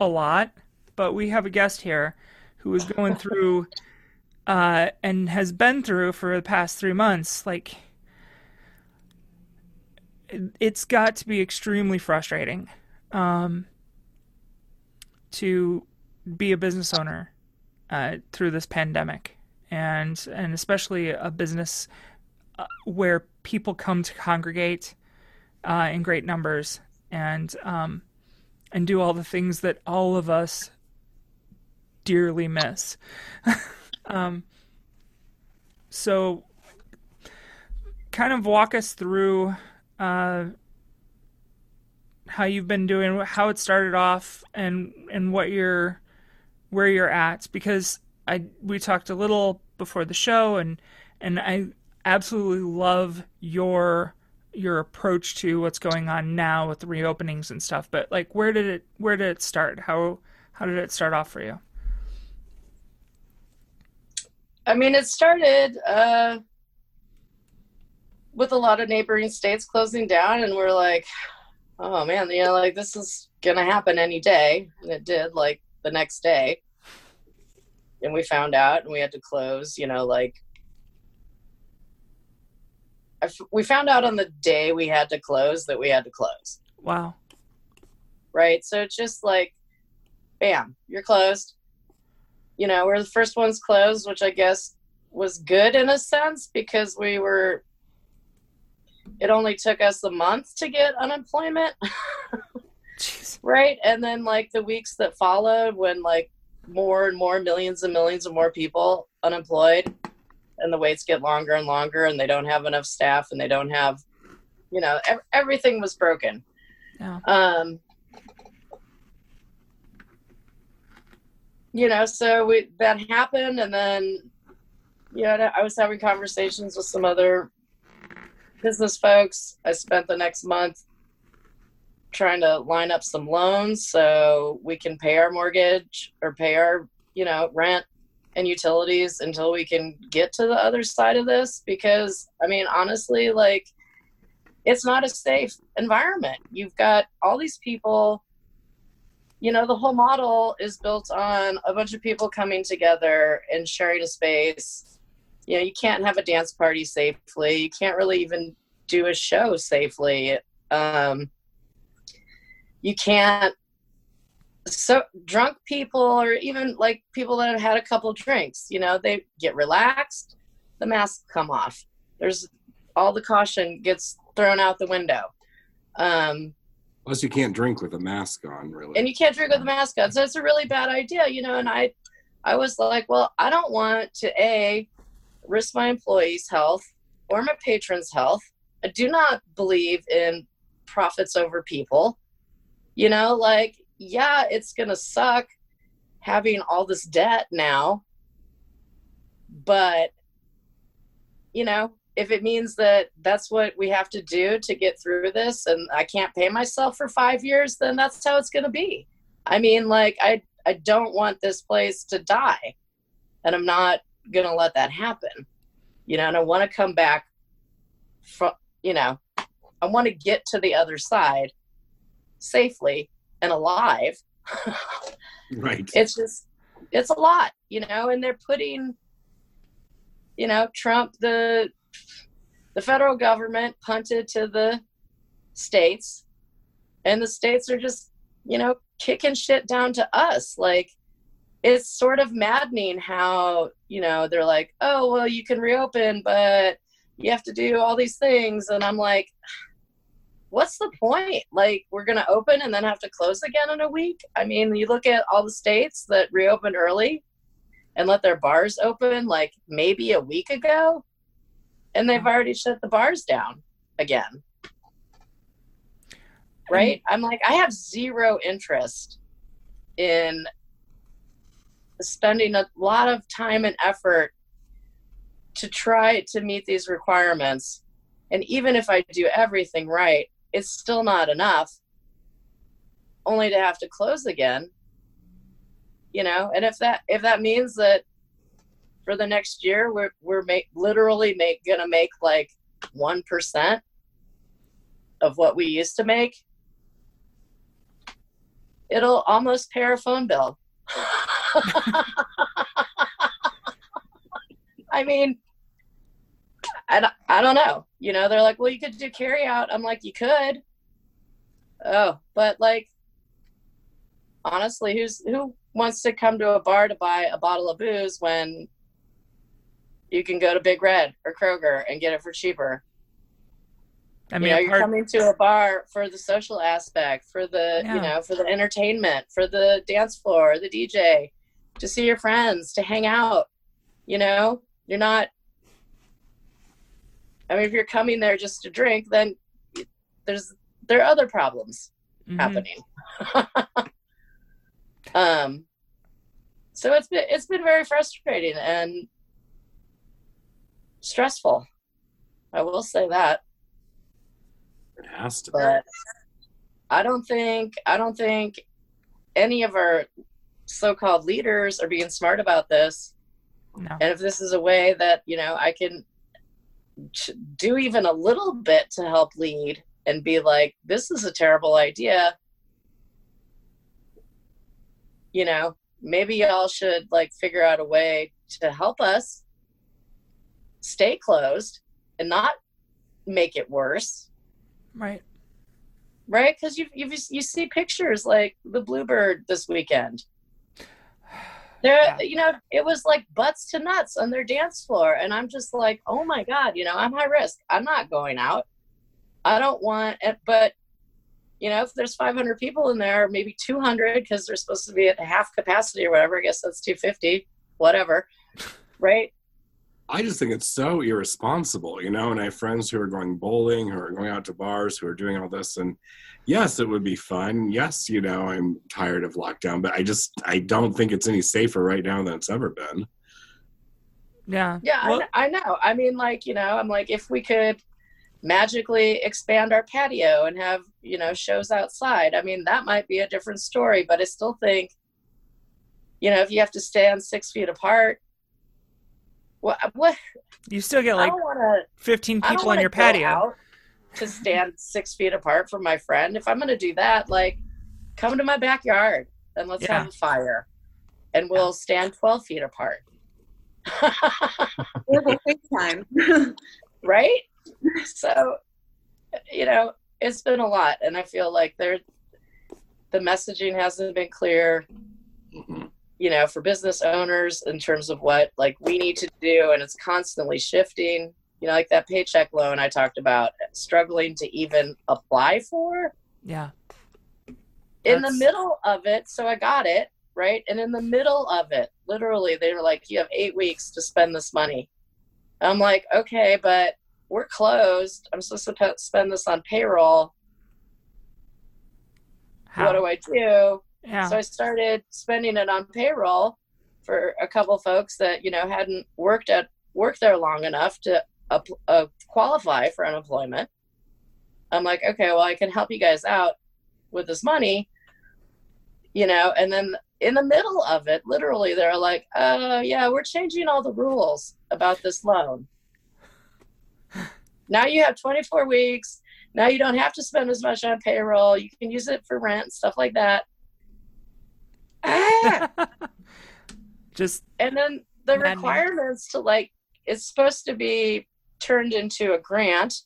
a lot, but we have a guest here who is going through uh, and has been through for the past three months. Like, it- it's got to be extremely frustrating um, to be a business owner uh, through this pandemic, and and especially a business uh, where people come to congregate uh, in great numbers and um, and do all the things that all of us dearly miss. um, so, kind of walk us through uh, how you've been doing, how it started off, and and what you're where you're at. Because I we talked a little before the show, and and I absolutely love your your approach to what's going on now with the reopenings and stuff but like where did it where did it start how how did it start off for you I mean, it started uh, with a lot of neighboring states closing down, and we're like, oh man, you know, like this is gonna happen any day, and it did, like the next day. And we found out, and we had to close. You know, like I f- we found out on the day we had to close that we had to close. wow right? So it's just like, bam, you're closed. You know, we're the first ones closed, which I guess was good in a sense because we were. It only took us a month to get unemployment, Jeez. right? And then like the weeks that followed, when like more and more millions and millions of more people unemployed, and the waits get longer and longer, and they don't have enough staff, and they don't have, you know, ev- everything was broken. Yeah. Um, you know, so we that happened, and then, you know, I was having conversations with some other business folks. I spent the next month trying to line up some loans so we can pay our mortgage or pay our, you know, rent and utilities until we can get to the other side of this. Because, I mean, honestly, like, it's not a safe environment. You've got all these people, you know, the whole model is built on a bunch of people coming together and sharing a space. You know, you can't have a dance party safely. You can't really even do a show safely. Um, you can't. So drunk people, or even like people that have had a couple drinks, you know, they get relaxed. The masks come off. There's all the caution gets thrown out the window. Um, Plus, you can't drink with a mask on, really. and you can't drink with a mask on. So it's a really bad idea, you know. And I, I was like, well, I don't want to a risk my employees' health or my patrons' health. I do not believe in profits over people. You know, like yeah, it's gonna suck having all this debt now, but you know, if it means that that's what we have to do to get through this and I can't pay myself for 5 years, then that's how it's going to be. I mean, like I I don't want this place to die. And I'm not going to let that happen. You know, and I want to come back from, you know, I want to get to the other side safely and alive. Right. it's just it's a lot, you know, and they're putting you know, Trump the the federal government punted to the states and the states are just, you know, kicking shit down to us. Like it's sort of maddening how, you know, they're like, "Oh, well, you can reopen, but you have to do all these things." And I'm like, what's the point? Like, we're going to open and then have to close again in a week? I mean, you look at all the states that reopened early and let their bars open like maybe a week ago, and they've already shut the bars down again. Right? I'm like, I have zero interest in spending a lot of time and effort to try to meet these requirements. And even if I do everything right, it's still not enough only to have to close again. You know and if that if that means that for the next year we're we're make, literally make gonna make like one percent of what we used to make it'll almost pay our phone bill. I mean I don't, I don't know. You know, they're like, well, you could do carry out. I'm like, you could. Oh, but like, honestly, who's who wants to come to a bar to buy a bottle of booze when you can go to Big Red or Kroger and get it for cheaper? I you mean, know, you're part- coming to a bar for the social aspect, for the Yeah. you know, for the entertainment, for the dance floor, the DJ, to see your friends, to hang out. You know, you're not. I mean, if you're coming there just to drink, then there's there are other problems Mhm. happening. um, so it's been it's been very frustrating and stressful. I will say that, It has to. but I don't think I don't think any of our so-called leaders are being smart about this. No. And if this is a way that you know I can ch- do even a little bit to help lead and be like, this is a terrible idea. You know, maybe y'all should like figure out a way to help us stay closed and not make it worse, Right. right? Because you you you see pictures like the Bluebird this weekend. There, Yeah. you know, it was like butts to nuts on their dance floor, and I'm just like, oh my god, you know, I'm high risk. I'm not going out. I don't want it, but you know, if there's 500 people in there, maybe 200 because they're supposed to be at half capacity or whatever. I guess that's 250, whatever, right? I just think it's so irresponsible, you know. And I have friends who are going bowling, who are going out to bars, who are doing all this. And yes, it would be fun. Yes, you know, I'm tired of lockdown, but I just I don't think it's any safer right now than it's ever been. Yeah. Yeah, Well- I, I know. I mean, like, you know, I'm like, if we could magically expand our patio and have, you know, shows outside, I mean, that might be a different story. But I still think, you know, if you have to stand six feet apart, what, what, You still get like want to 15 people on your patio. out to stand six feet apart from my friend. If I'm going to do that, like, come to my backyard and let's Yeah. have a fire, and we'll stand 12 feet apart. Or we'll FaceTime. right? So, you know, it's been a lot, and I feel like there, the messaging hasn't been clear. Mhm. You know, for business owners in terms of what like we need to do, and it's constantly shifting. You know, like that paycheck loan I talked about, struggling to even apply for Yeah. in the middle of it. So I got it right, and in the middle of it, literally, they were like, "You have eight weeks to spend this money." I'm like, "Okay, but we're closed. I'm supposed to spend this on payroll. How? What do I do?" yeah. So I started spending it on payroll for a couple folks that you know hadn't worked at worked there long enough to up, uh, qualify for unemployment. I'm like, okay, well, I can help you guys out with this money, you know. And then in the middle of it, literally, they're like, uh, yeah, we're changing all the rules about this loan. Now you have 24 weeks. Now you don't have to spend as much on payroll. You can use it for rent and stuff like that. Ah! Just and then the requirements to like it's supposed to be turned into a grant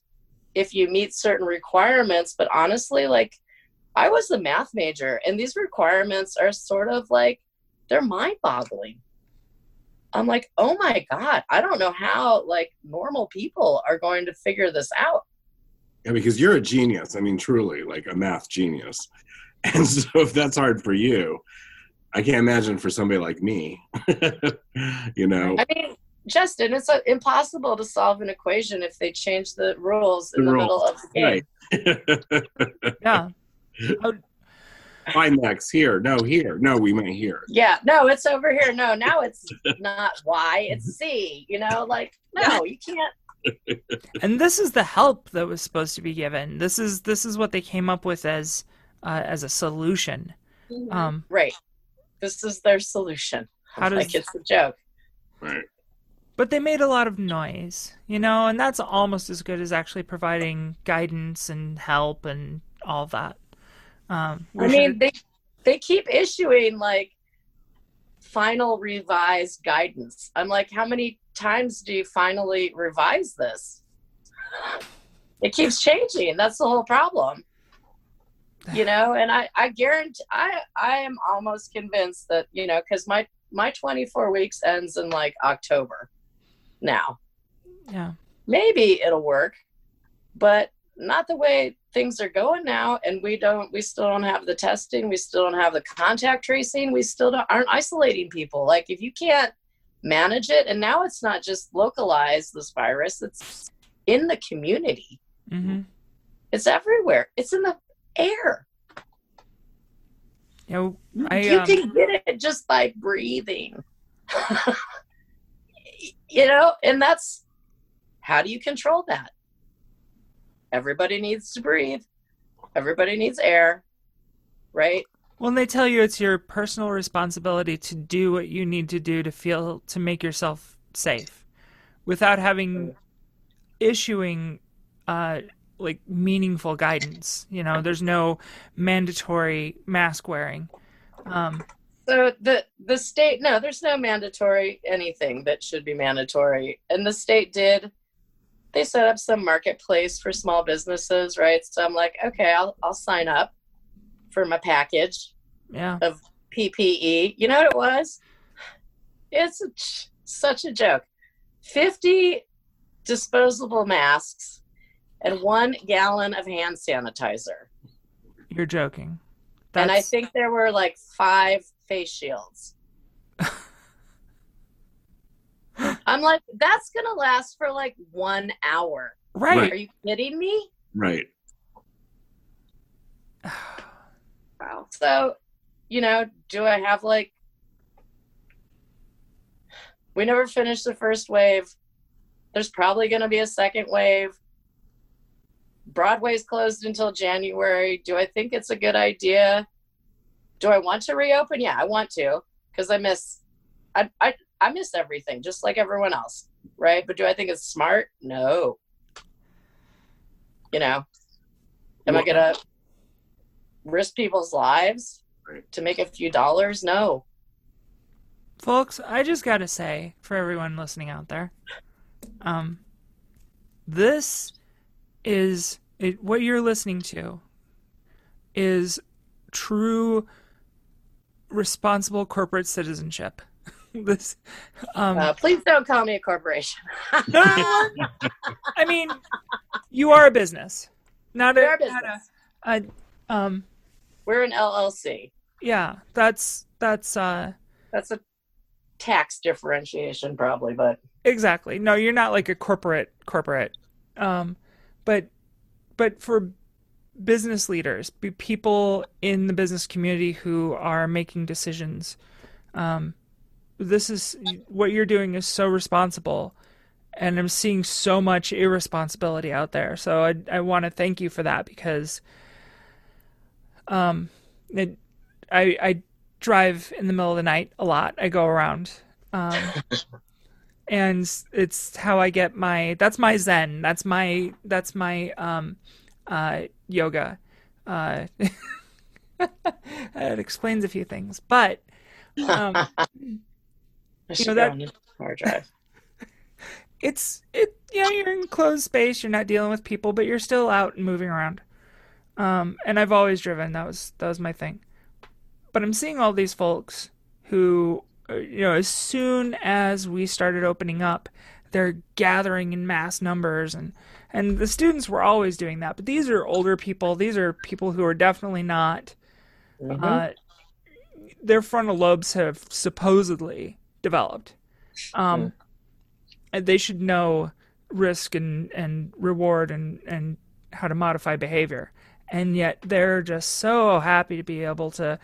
if you meet certain requirements but honestly like i was a math major and these requirements are sort of like they're mind boggling i'm like oh my god i don't know how like normal people are going to figure this out Yeah, because you're a genius. I mean, truly, like a math genius. And so, if that's hard for you, I can't imagine for somebody like me. you know, i mean justin it's uh, impossible to solve an equation if they change the rules in The the, middle of the game right? yeah. Find X here. No, here. No, we meant here. Yeah, no, it's over here. No, now it's not Y, it's C. You know, like no, you can't. and this is the help that was supposed to be given. This is this is what they came up with as uh, as a solution. Um, Right. This is their solution. how does Like it's a joke. Right. But they made a lot of noise, you know, and that's almost as good as actually providing guidance and help and all that. Um, I should- mean, they they keep issuing like final revised guidance. I'm like, how many times do you finally revise this? It keeps changing. That's the whole problem. You know, and I I guarantee I I am almost convinced that you know because my my 24 weeks ends in like October now. yeah, maybe it'll work but not the way things are going now and we don't we still don't have the testing we still don't have the contact tracing we still don't, aren't isolating people. Like if you can't manage it and now it's not just localized this virus it's in the community. Hmm it's everywhere. It's in the air. You I you um, can get it just by breathing you know and that's how do you control that everybody needs to breathe everybody needs air right Well, they tell you it's your personal responsibility to do what you need to do to feel to make yourself safe, without having issuing uh, like meaningful guidance. You know, there's no mandatory mask wearing. Um, so the the state no there's no mandatory anything that should be mandatory and the state did they set up some marketplace for small businesses right so i'm like okay i'll, I'll sign up for my package yeah, of PPE. You know what it was? It's a, such a joke. 50 disposable masks and one gallon of hand sanitizer. you're joking. And I think there were like five face shields. I'm like, that's going to last for like one hour. right. Are you kidding me? Right. Wow. So, you know, do I have like. We never finished the first wave. There's probably going to be a second wave. Broadway's closed until January. Do I think it's a good idea? Do I want to reopen? Yeah, I want to because I miss, I, I I miss everything just like everyone else, right? But do I think it's smart? No. You know, am I gonna risk people's lives to make a few dollars? No. Folks, I just gotta say, for everyone listening out there, um, this is it, what you're listening to is true responsible corporate citizenship. this, um, Uh, please don't call me a corporation. no. I mean, you are a business, not a, We're a not business. a, a um, We're an LLC. yeah. That's that's uh. That's a tax differentiation, probably, but Exactly. No, you're not like a corporate corporate. Um, but but for business leaders, be people in the business community who are making decisions, um, this is what you're doing is so responsible, and I'm seeing so much irresponsibility out there. So I I want to thank you for that because um it, I I drive in the middle of the night a lot. I go around. Um and it's how I get my that's my zen. That's my that's my um uh yoga. Uh it explains a few things. But um I should know, that- car drive. it's it you know you're in closed space you're not dealing with people but you're still out and moving around um and i've always driven that was that was my thing but i'm seeing all these folks who uh, you know as soon as we started opening up they're gathering in mass numbers and and the students were always doing that but these are older people these are people who are definitely not Mhm. uh, their frontal lobes have supposedly developed. Um, and they should know risk and, and reward and, and how to modify behavior. And yet they're just so happy to be able to,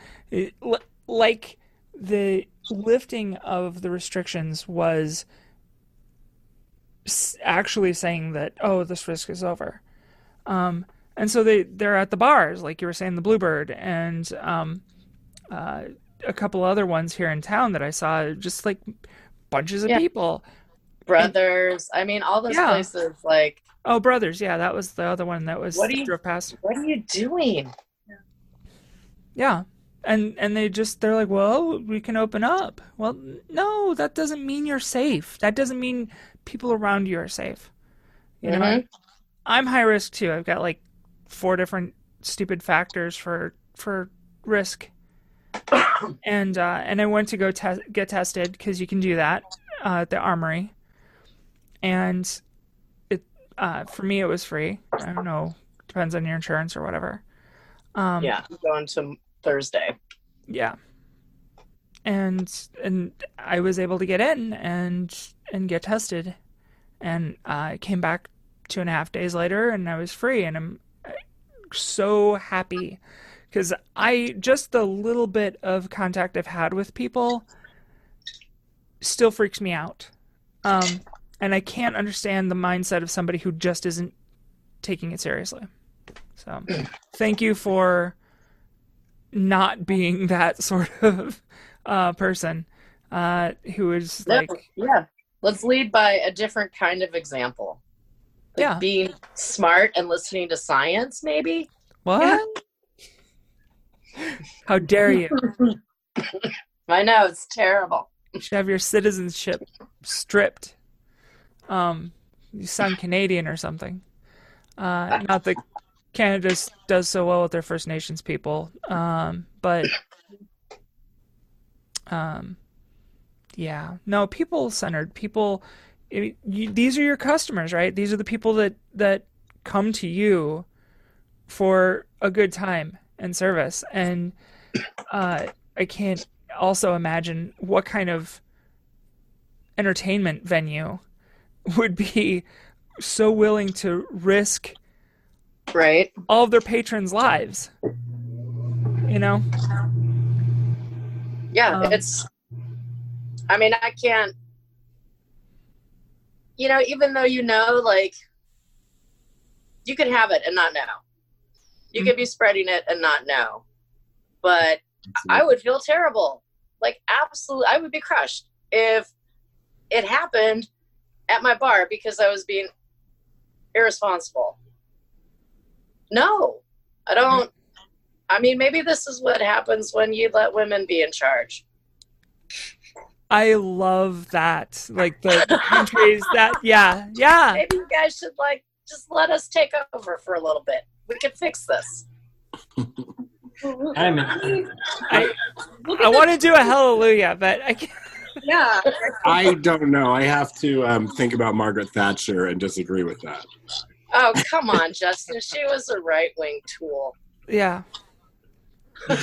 like the lifting of the restrictions was actually saying that, oh, this risk is over. Um, and so they they're at the bars, like you were saying, the Bluebird, and um, uh, a couple other ones here in town that I saw, just like bunches of Yeah. people. Brothers. I mean, all those Yeah. places. Like, Oh, brothers, yeah, that was the other one that was What do you- drove past. what are you doing? Yeah, and and they just they're like, well, we can open up. Well, no, that doesn't mean you're safe. That doesn't mean people around you are safe. You know, Mhm. I'm high risk too. I've got like four different stupid factors for for risk, and uh, and I went to go te- get tested because you can do that uh, at the armory, and it uh, for me it was free. I don't know, depends on your insurance or whatever. Um, Yeah, I'm going to Thursday. yeah and and i was able to get in and and get tested. And i came back two and a half days later and i was free. And i'm uh, so happy because i just the little bit of contact i've had with people still freaks me out. Um and i can't understand the mindset of somebody who just isn't taking it seriously. So thank you for not being that sort of uh, person uh, who is like, yeah. Let's lead by a different kind of example. Like Yeah. Being smart and listening to science, maybe? what? How dare you? I know, it's terrible. You should have your citizenship stripped. Um, you sound Canadian or something. Uh, not that Canada does so well with their First Nations people, um, but um, yeah, no, people centered. People, it, you, these are your customers, right? These are the people that that come to you for a good time and service, and uh, I can't also imagine what kind of entertainment venue would be so willing to risk Right? all of their patrons' lives. You know? Yeah, Um, it's. I mean, I can't. You know, even though you know, like, you could have it and not know. You could be spreading it and not know. But I would feel terrible. Like, absolutely, I would be crushed if it happened at my bar because I was being irresponsible. No, I mm-hmm. don't. I mean, maybe this is what happens when you let women be in charge. I love that. Like the, the countries that yeah, yeah. Maybe you guys should, like, just let us take over for a little bit. We can fix this. I'm I Look I want to do a hallelujah, but I can't. yeah. I don't know. I have to um, think about Margaret Thatcher and disagree with that. Oh, come on, Justin. She was a right wing tool. Yeah.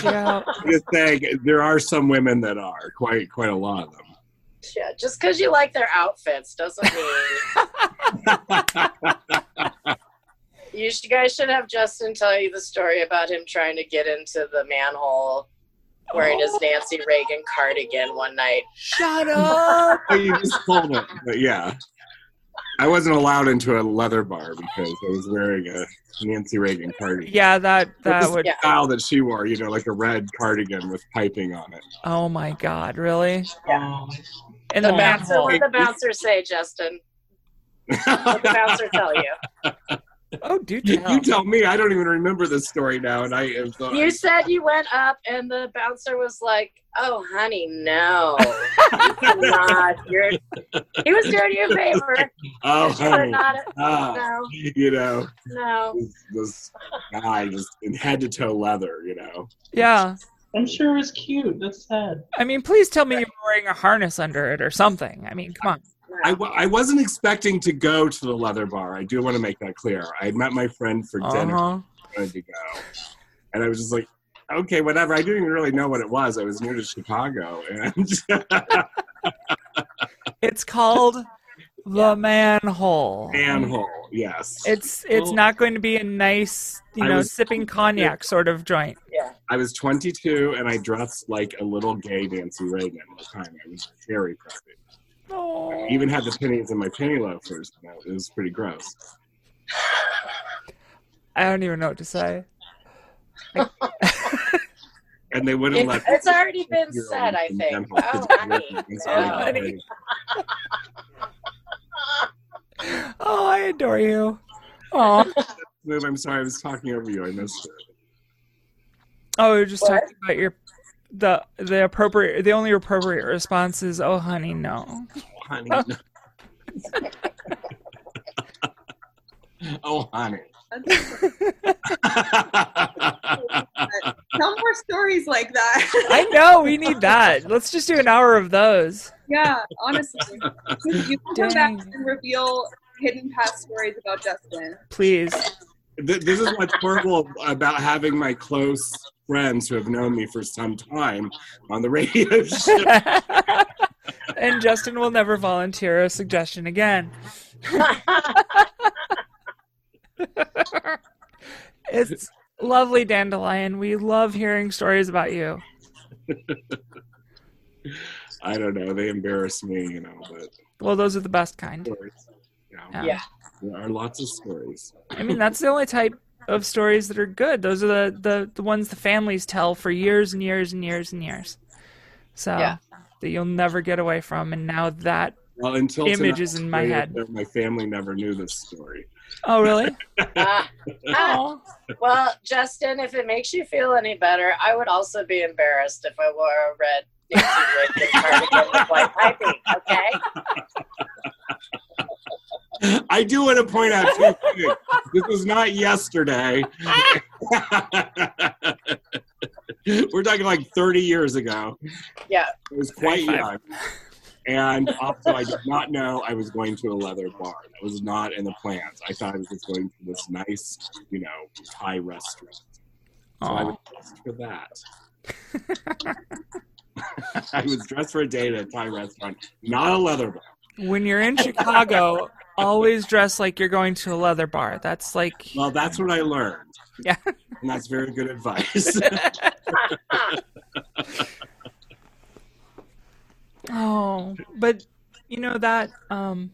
Yeah. I'm just saying there are some women that are quite quite a lot of them. Yeah, just because you like their outfits doesn't mean you sh- guys should have Justin tell you the story about him trying to get into the manhole wearing his oh. Nancy Reagan cardigan one night. Shut up. Oh, you just told it, but yeah. I wasn't allowed into a leather bar because I was wearing a Nancy Reagan cardigan. Yeah, that It was that would. the style that she wore, you know, like a red cardigan with piping on it. Oh my God, really? Um, In the The bouncer, manhole. what the bouncer say, Justin? What the bouncer tell you? Oh, do you tell. tell me. I don't even remember this story now, and I am so. You said you went up, and the bouncer was like, "Oh, honey, no, you cannot. You're." He was doing you a favor. oh, You are honey, not. ah, No, you know, no. this, this guy just in head to toe leather, you know. Yeah. I'm sure it was cute. That's sad. I mean, please tell me you're wearing a harness under it or something. I mean, come on. I, w- I wasn't expecting to go to the leather bar. I do want to make that clear. I met my friend for dinner. Uh-huh. wanted to go. And I was just like, okay, whatever. I didn't even really know what it was. I was new to Chicago, and It's called the manhole. manhole. Yes, It's it's Well- not going to be a nice, you know, was- sipping cognac sort of joint. Yeah. I was 22, and I dressed like a little gay Nancy Reagan at the time. I was very preppy. Oh. I even had the pennies in my penny loafers. You It was pretty gross. I don't even know what to say. And they wouldn't It- let. it's already been said, I think. Oh, honey, It's no. already- Oh, I adore you. Oh, Move, I'm sorry, I was talking over you. I missed it. oh, we are just What? talking about your the the appropriate the only appropriate response is oh honey no. oh honey. no oh, honey. Tell more stories like that. I know we need that. Let's just do an hour of those. yeah, honestly. You can come back and reveal hidden past stories about Justin. Please. Th- this is what's horrible about having my close friends who have known me for some time on the radio show. and Justin will never volunteer a suggestion again. It's lovely, Dandelion. We love hearing stories about you. I don't know. They embarrass me, you know, but Well, those are the best kind. stories. Yeah. Yeah. Yeah. There are lots of stories. I mean, that's the only type of stories that are good. Those are the, the, the ones the families tell for years and years and years and years. So Yeah. that you'll never get away from. And now that Well, until Images tonight, in my they- head. My family never knew this story. oh really? Ah, ah. well, Justin, if it makes you feel any better, I would also be embarrassed if I wore a red Nancy Reagan cardigan with white piping. Okay. I do want to point out two things. This was not yesterday. We're talking like 30 years ago. Yeah. I was quite 35. young. And also, I did not know I was going to a leather bar. That was not in the plans. I thought I was just going to this nice, you know, Thai restaurant. So I was dressed for that. I was dressed for a date at a Thai restaurant, not a leather bar. When you're in Chicago, always dress like you're going to a leather bar. That's like Well, that's what I learned. Yeah. And that's very good advice. Oh, but you know that um,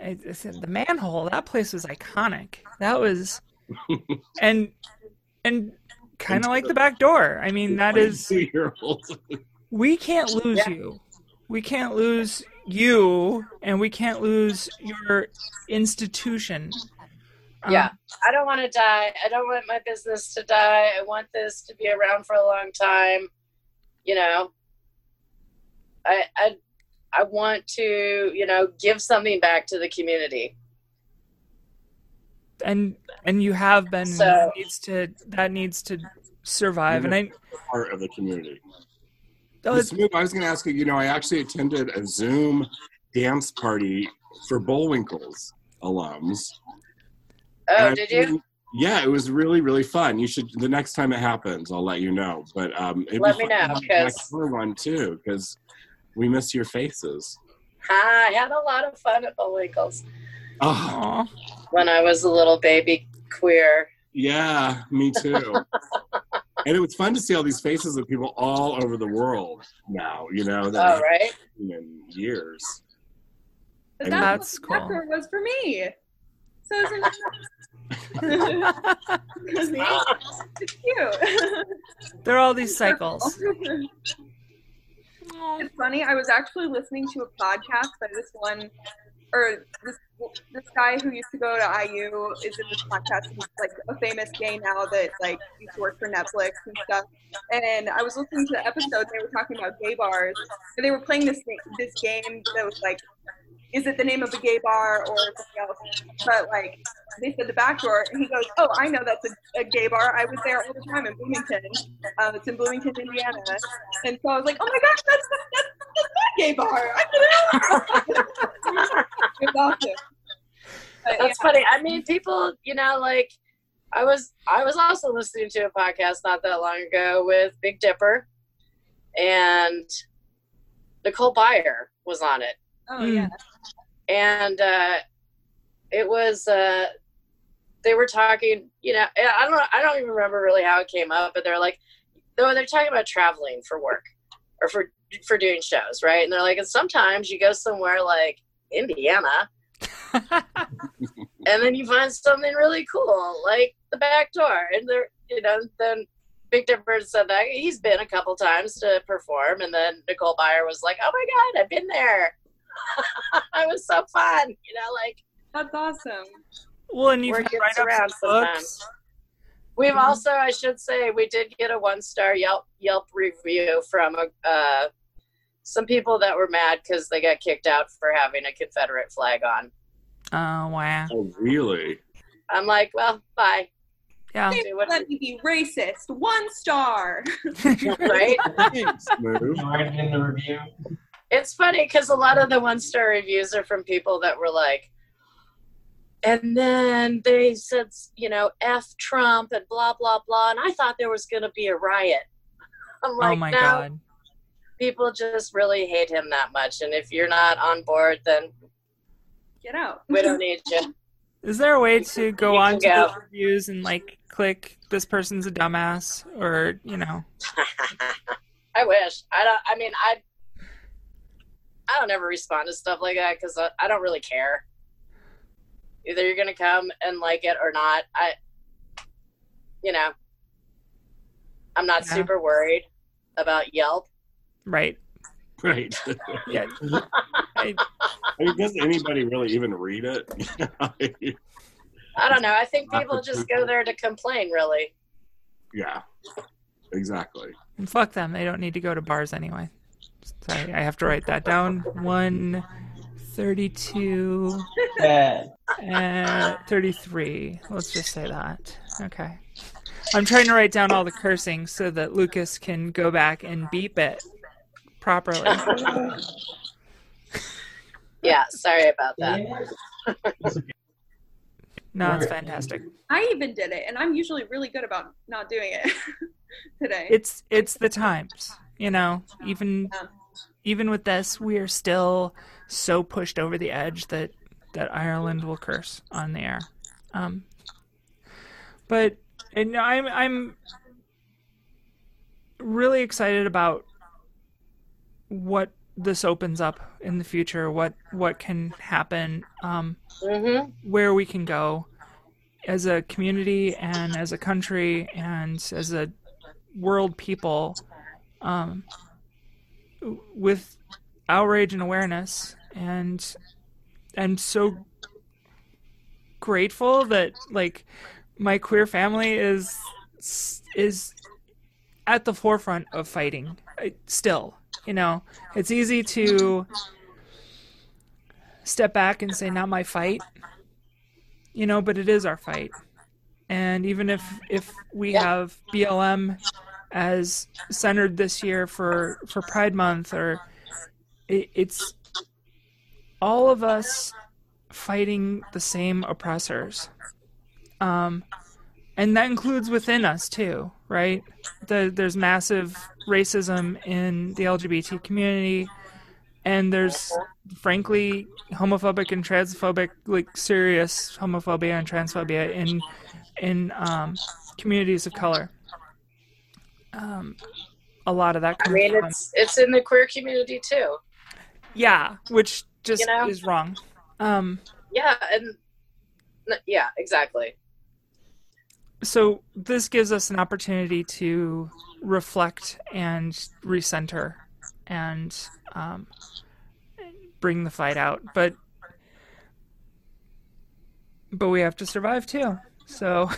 I, I said the manhole. That place was iconic. That was, and and kind of like the back door. I mean, that is we can't lose Yeah. you. We can't lose you, and we can't lose your institution. Um, Yeah. I don't want to die. I don't want my business to die. I want this to be around for a long time. You know, I I I want to you know give something back to the community. and and you have been. So- that needs to that needs to survive. And I part of the community. Oh, it's, Smoove, I was going to ask you, you know, I actually attended a Zoom dance party for Bullwinkle's alums. Oh, And did you? Yeah, it was really, really fun. You should, the next time it happens, I'll let you know. But um, it'd Let be me fun to know, have that 'cause- one too, because we miss your faces. I had a lot of fun at Bullwinkle's Oh, aw. when I was a little baby queer. yeah, me too. and it was fun to see all these faces of people all over the world now, you know, that Oh, right. in years. But And- that's, That's cool. the backdoor was for me. So isn't it it's cute. there are all these cycles. It's funny. I was actually listening to a podcast by this one, or this this guy who used to go to IU is in this podcast. He's like a famous gay now that like used to work for Netflix and stuff. And I was listening to the episode. They were talking about gay bars, and they were playing this this game that was like, is it the name of a gay bar or something else? But like they said the back door, and he goes, "Oh, I know that's a, a gay bar. I was there all the time in Bloomington. Um, it's in Bloomington, Indiana." And so I was like, "Oh my gosh, that's that's, that's my gay bar. I didn't know." it was awesome. But, That's yeah. funny. I mean, people, you know, like I was, I was also listening to a podcast not that long ago with Big Dipper, and Nicole Byer was on it, Oh yeah. And uh, it was uh, they were talking. You know, I don't I don't even remember really how it came up, but they're like, though they're talking about traveling for work or for for doing shows, right? And they're like, and sometimes you go somewhere like Indiana and then you find something really cool like the back door and there you know then big dipper said that he's been a couple times to perform and then nicole Byer was like oh my god i've been there it was so fun you know like That's awesome. well, and you Word can gets write around some books. sometimes. we've also i should say we did get a one star yelp yelp review from a, uh, some people that were mad because they got kicked out for having a confederate flag on Oh wow. Oh, really? i'm like well bye Yeah. They Do what- let me be racist. One star. right Thanks, Moo. Right in the review. It's funny because a lot of the one star reviews are from people that were like, and then they said, you know, F Trump and blah, blah, blah. And I thought there was going to be a riot. I'm oh like, oh my no, god. people just really hate him that much. And if you're not on board, then Get out. we don't need you. Is there a way to go on can to go. those reviews and like click this person's a dumbass or you know? I wish. I don't, I mean, I, I don't ever respond to stuff like that because I, I don't really care. Either you're going to come and like it or not. I, you know, I'm not Yeah. super worried about Yelp. Right. Right. Yeah. I, I mean, does anybody really even read it? I don't know. I think people just go there to complain, really. yeah, exactly. fuck them. They don't need to go to bars anyway. Sorry, I have to write that down. One thirty-two Bad. and uh, thirty-three. Let's just say that. Okay. I'm trying to write down all the cursing so that Lucas can go back and beep it properly. Yeah, sorry about that. No, it's fantastic. I even did it, and I'm usually really good about not doing it today. It's it's the times, you know. Even Yeah. even with this, we are still so pushed over the edge that that Ireland will curse on the air. Um, but and I'm I'm really excited about what this opens up in the future. What what can happen. Um, hmm where we can go as a community and as a country and as a world people um, with outrage and awareness and I'm so grateful that like my queer family is is at the forefront of fighting uh, still you know? It's easy to step back and say not my fight you know but it is our fight. And even if if we have blm as centered this year for for pride month or it, it's all of us fighting the same oppressors. Um and that includes within us too right? The, there's massive racism in the lgbt community and there's frankly homophobic and transphobic like serious homophobia and transphobia in in um, communities of color um, a lot of that I mean, from it's it's in the queer community too. yeah which just You know? is wrong Um, yeah, and yeah, exactly. So this gives us an opportunity to reflect and recenter and um, bring the fight out, but but we have to survive too. So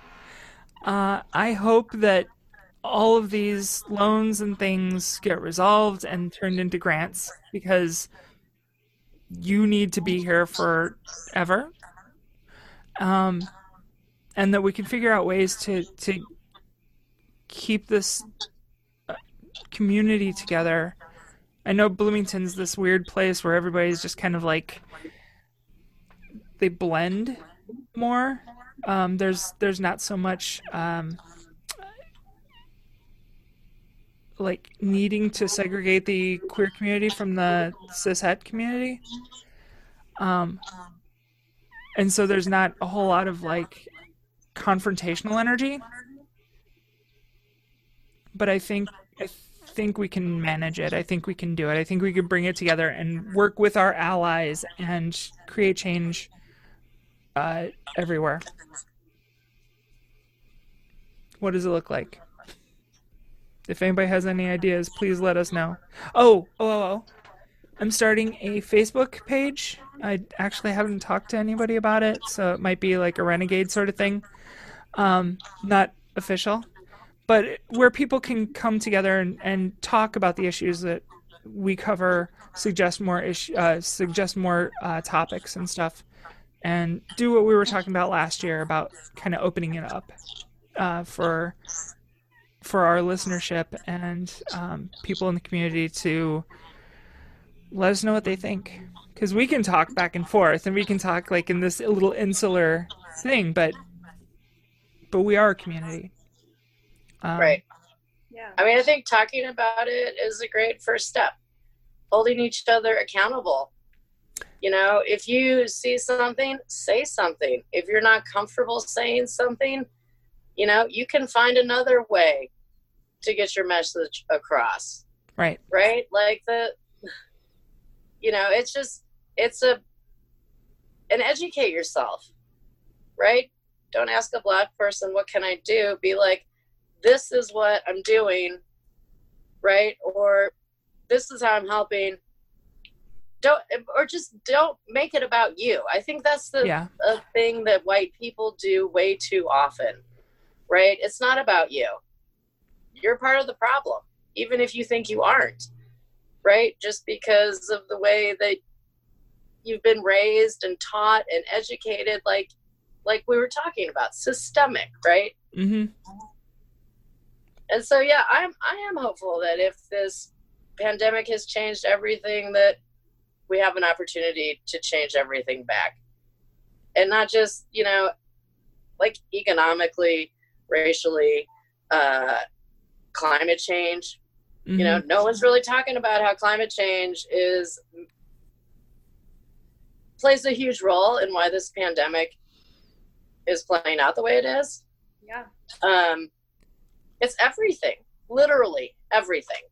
uh, I hope that all of these loans and things get resolved and turned into grants because you need to be here forever. Um, and that we can figure out ways to to keep this uh, community together. I know Bloomington's this weird place where everybody's just kind of like they blend more. Um, there's there's not so much um, like needing to segregate the queer community from the cishet community. Um, and so there's not a whole lot of like confrontational energy. But I think I think we can manage it. I think we can do it. I think we can bring it together and work with our allies and create change uh, everywhere. What does it look like? If anybody has any ideas, please let us know. Oh, oh, oh, oh. I'm starting a Facebook page. I actually haven't talked to anybody about it, so it might be like a renegade sort of thing. Um, not official, but where people can come together and, and talk about the issues that we cover, suggest more issue, uh, suggest more uh, topics and stuff and do what we were talking about last year about kind of opening it up uh, for for our listenership and um, people in the community to let us know what they think because we can talk back and forth and we can talk like in this little insular thing but but we are a community um, right Yeah. i mean i think talking about it is a great first step holding each other accountable you know, if you see something, say something. If you're not comfortable saying something, you know, you can find another way to get your message across. Right. Right? Like the you know, it's just it's a and educate yourself. Right? Don't ask a black person what can I do? Be like this is what I'm doing, right? Or this is how I'm helping don't or just don't make it about you i think that's the yeah. thing that white people do way too often right? It's not about you. You're part of the problem even if you think you aren't right? Just because of the way that you've been raised and taught and educated like like we were talking about systemic right? Mm-hmm. and so yeah i'm i am hopeful that if this pandemic has changed everything that we have an opportunity to change everything back. And not just you know like economically racially uh climate change mm-hmm. you know mm-hmm. no one's really talking about how climate change is plays a huge role in why this pandemic is playing out the way it is yeah um it's everything literally everything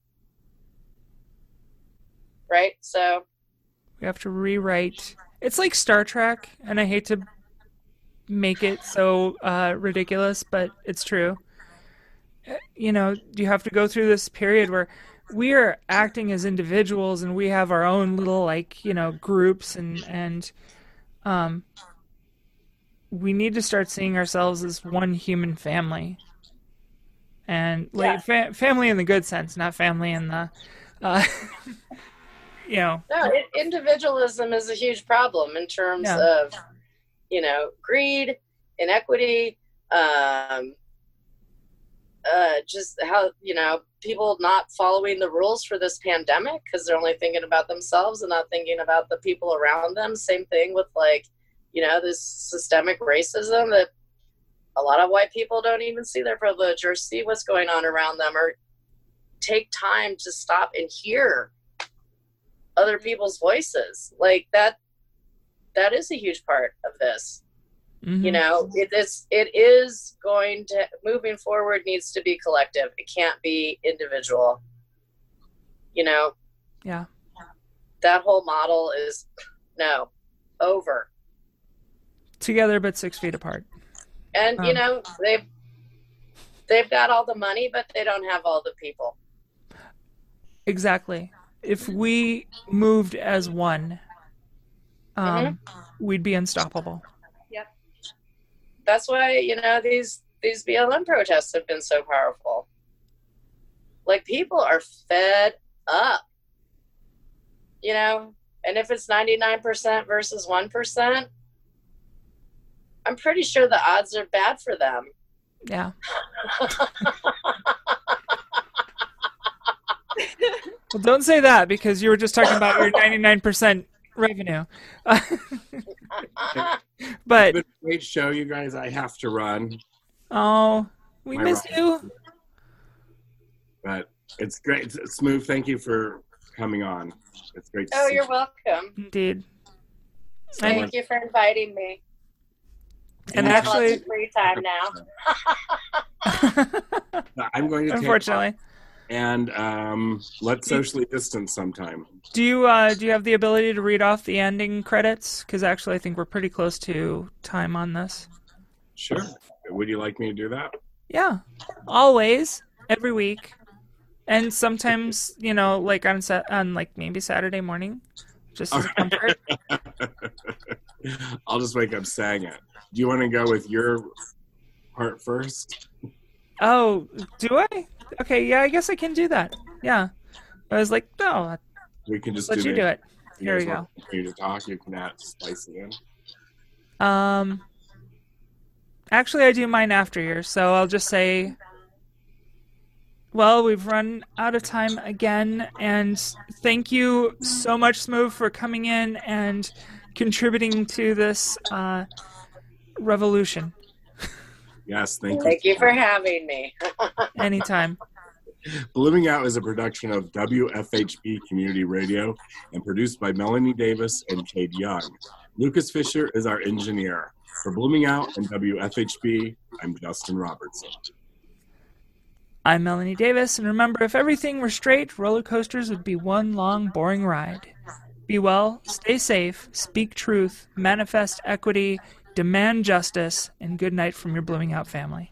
right so we have to rewrite. It's like Star Trek, and I hate to make it so uh, ridiculous, but it's true. Uh, you know, you have to go through this period where we are acting as individuals and we have our own little like you know groups and and um we need to start seeing ourselves as one human family and like yeah. fa- family in the good sense not family in the uh you know. No, individualism is a huge problem in terms yeah. of, you know, greed, inequity, um, uh, just how you know people not following the rules for this pandemic because they're only thinking about themselves and not thinking about the people around them. Same thing with like, you know, this systemic racism that a lot of white people don't even see their privilege or see what's going on around them or take time to stop and hear other people's voices like that that is a huge part of this mm-hmm. you know it is it is going to moving forward needs to be collective it can't be individual you know yeah that whole model is no over. Together but six feet apart. And you Um. know, they've they've got all the money, but they don't have all the people. Exactly. If we moved as one, um, we'd be unstoppable. That's why, you know, these these BLM protests have been so powerful. Like people are fed up. You know, and if it's 99% versus 1%, I'm pretty sure the odds are bad for them. Yeah. Well, don't say that because you were just talking about your 99% revenue. but It's been a great show, you guys. I have to run, oh, we My miss right. you. but it's great. It's- Smoove, thank you for coming on. It's great to oh, see you're welcome. Indeed. Thank you for inviting me. And I actually, free time now. I'm going to take unfortunately, and um, let's socially distance sometime. do you uh, do you have the ability to read off the ending credits? Because actually, I think we're pretty close to time on this. Sure. Would you like me to do that? Yeah, always, every week, and sometimes you know, like on set on like maybe Saturday morning, just as a comfort. I'll just wake up saying it. Do you want to go with your part first? Oh, do I? Okay, yeah, I guess I can do that. Yeah, I was like, no, We can just let do you the- do it. you Here we You to talk. You can add spice it in. Um, actually, I do mine after yours, so I'll just say. Well, we've run out of time again, and thank you so much, Smoove, for coming in and contributing to this uh, revolution. Yes, thank you. Thank you for having me. Anytime. Blooming Out is a production of WFHB Community Radio and produced by Melanie Davis and Kade Young. Lucas Fisher is our engineer. For Blooming Out and WFHB, I'm Justin Robertson. I'm Melanie Davis, and remember if everything were straight, roller coasters would be one long, boring ride. Be well, stay safe, speak truth, manifest equity, demand justice, and good night from your Blooming Out family.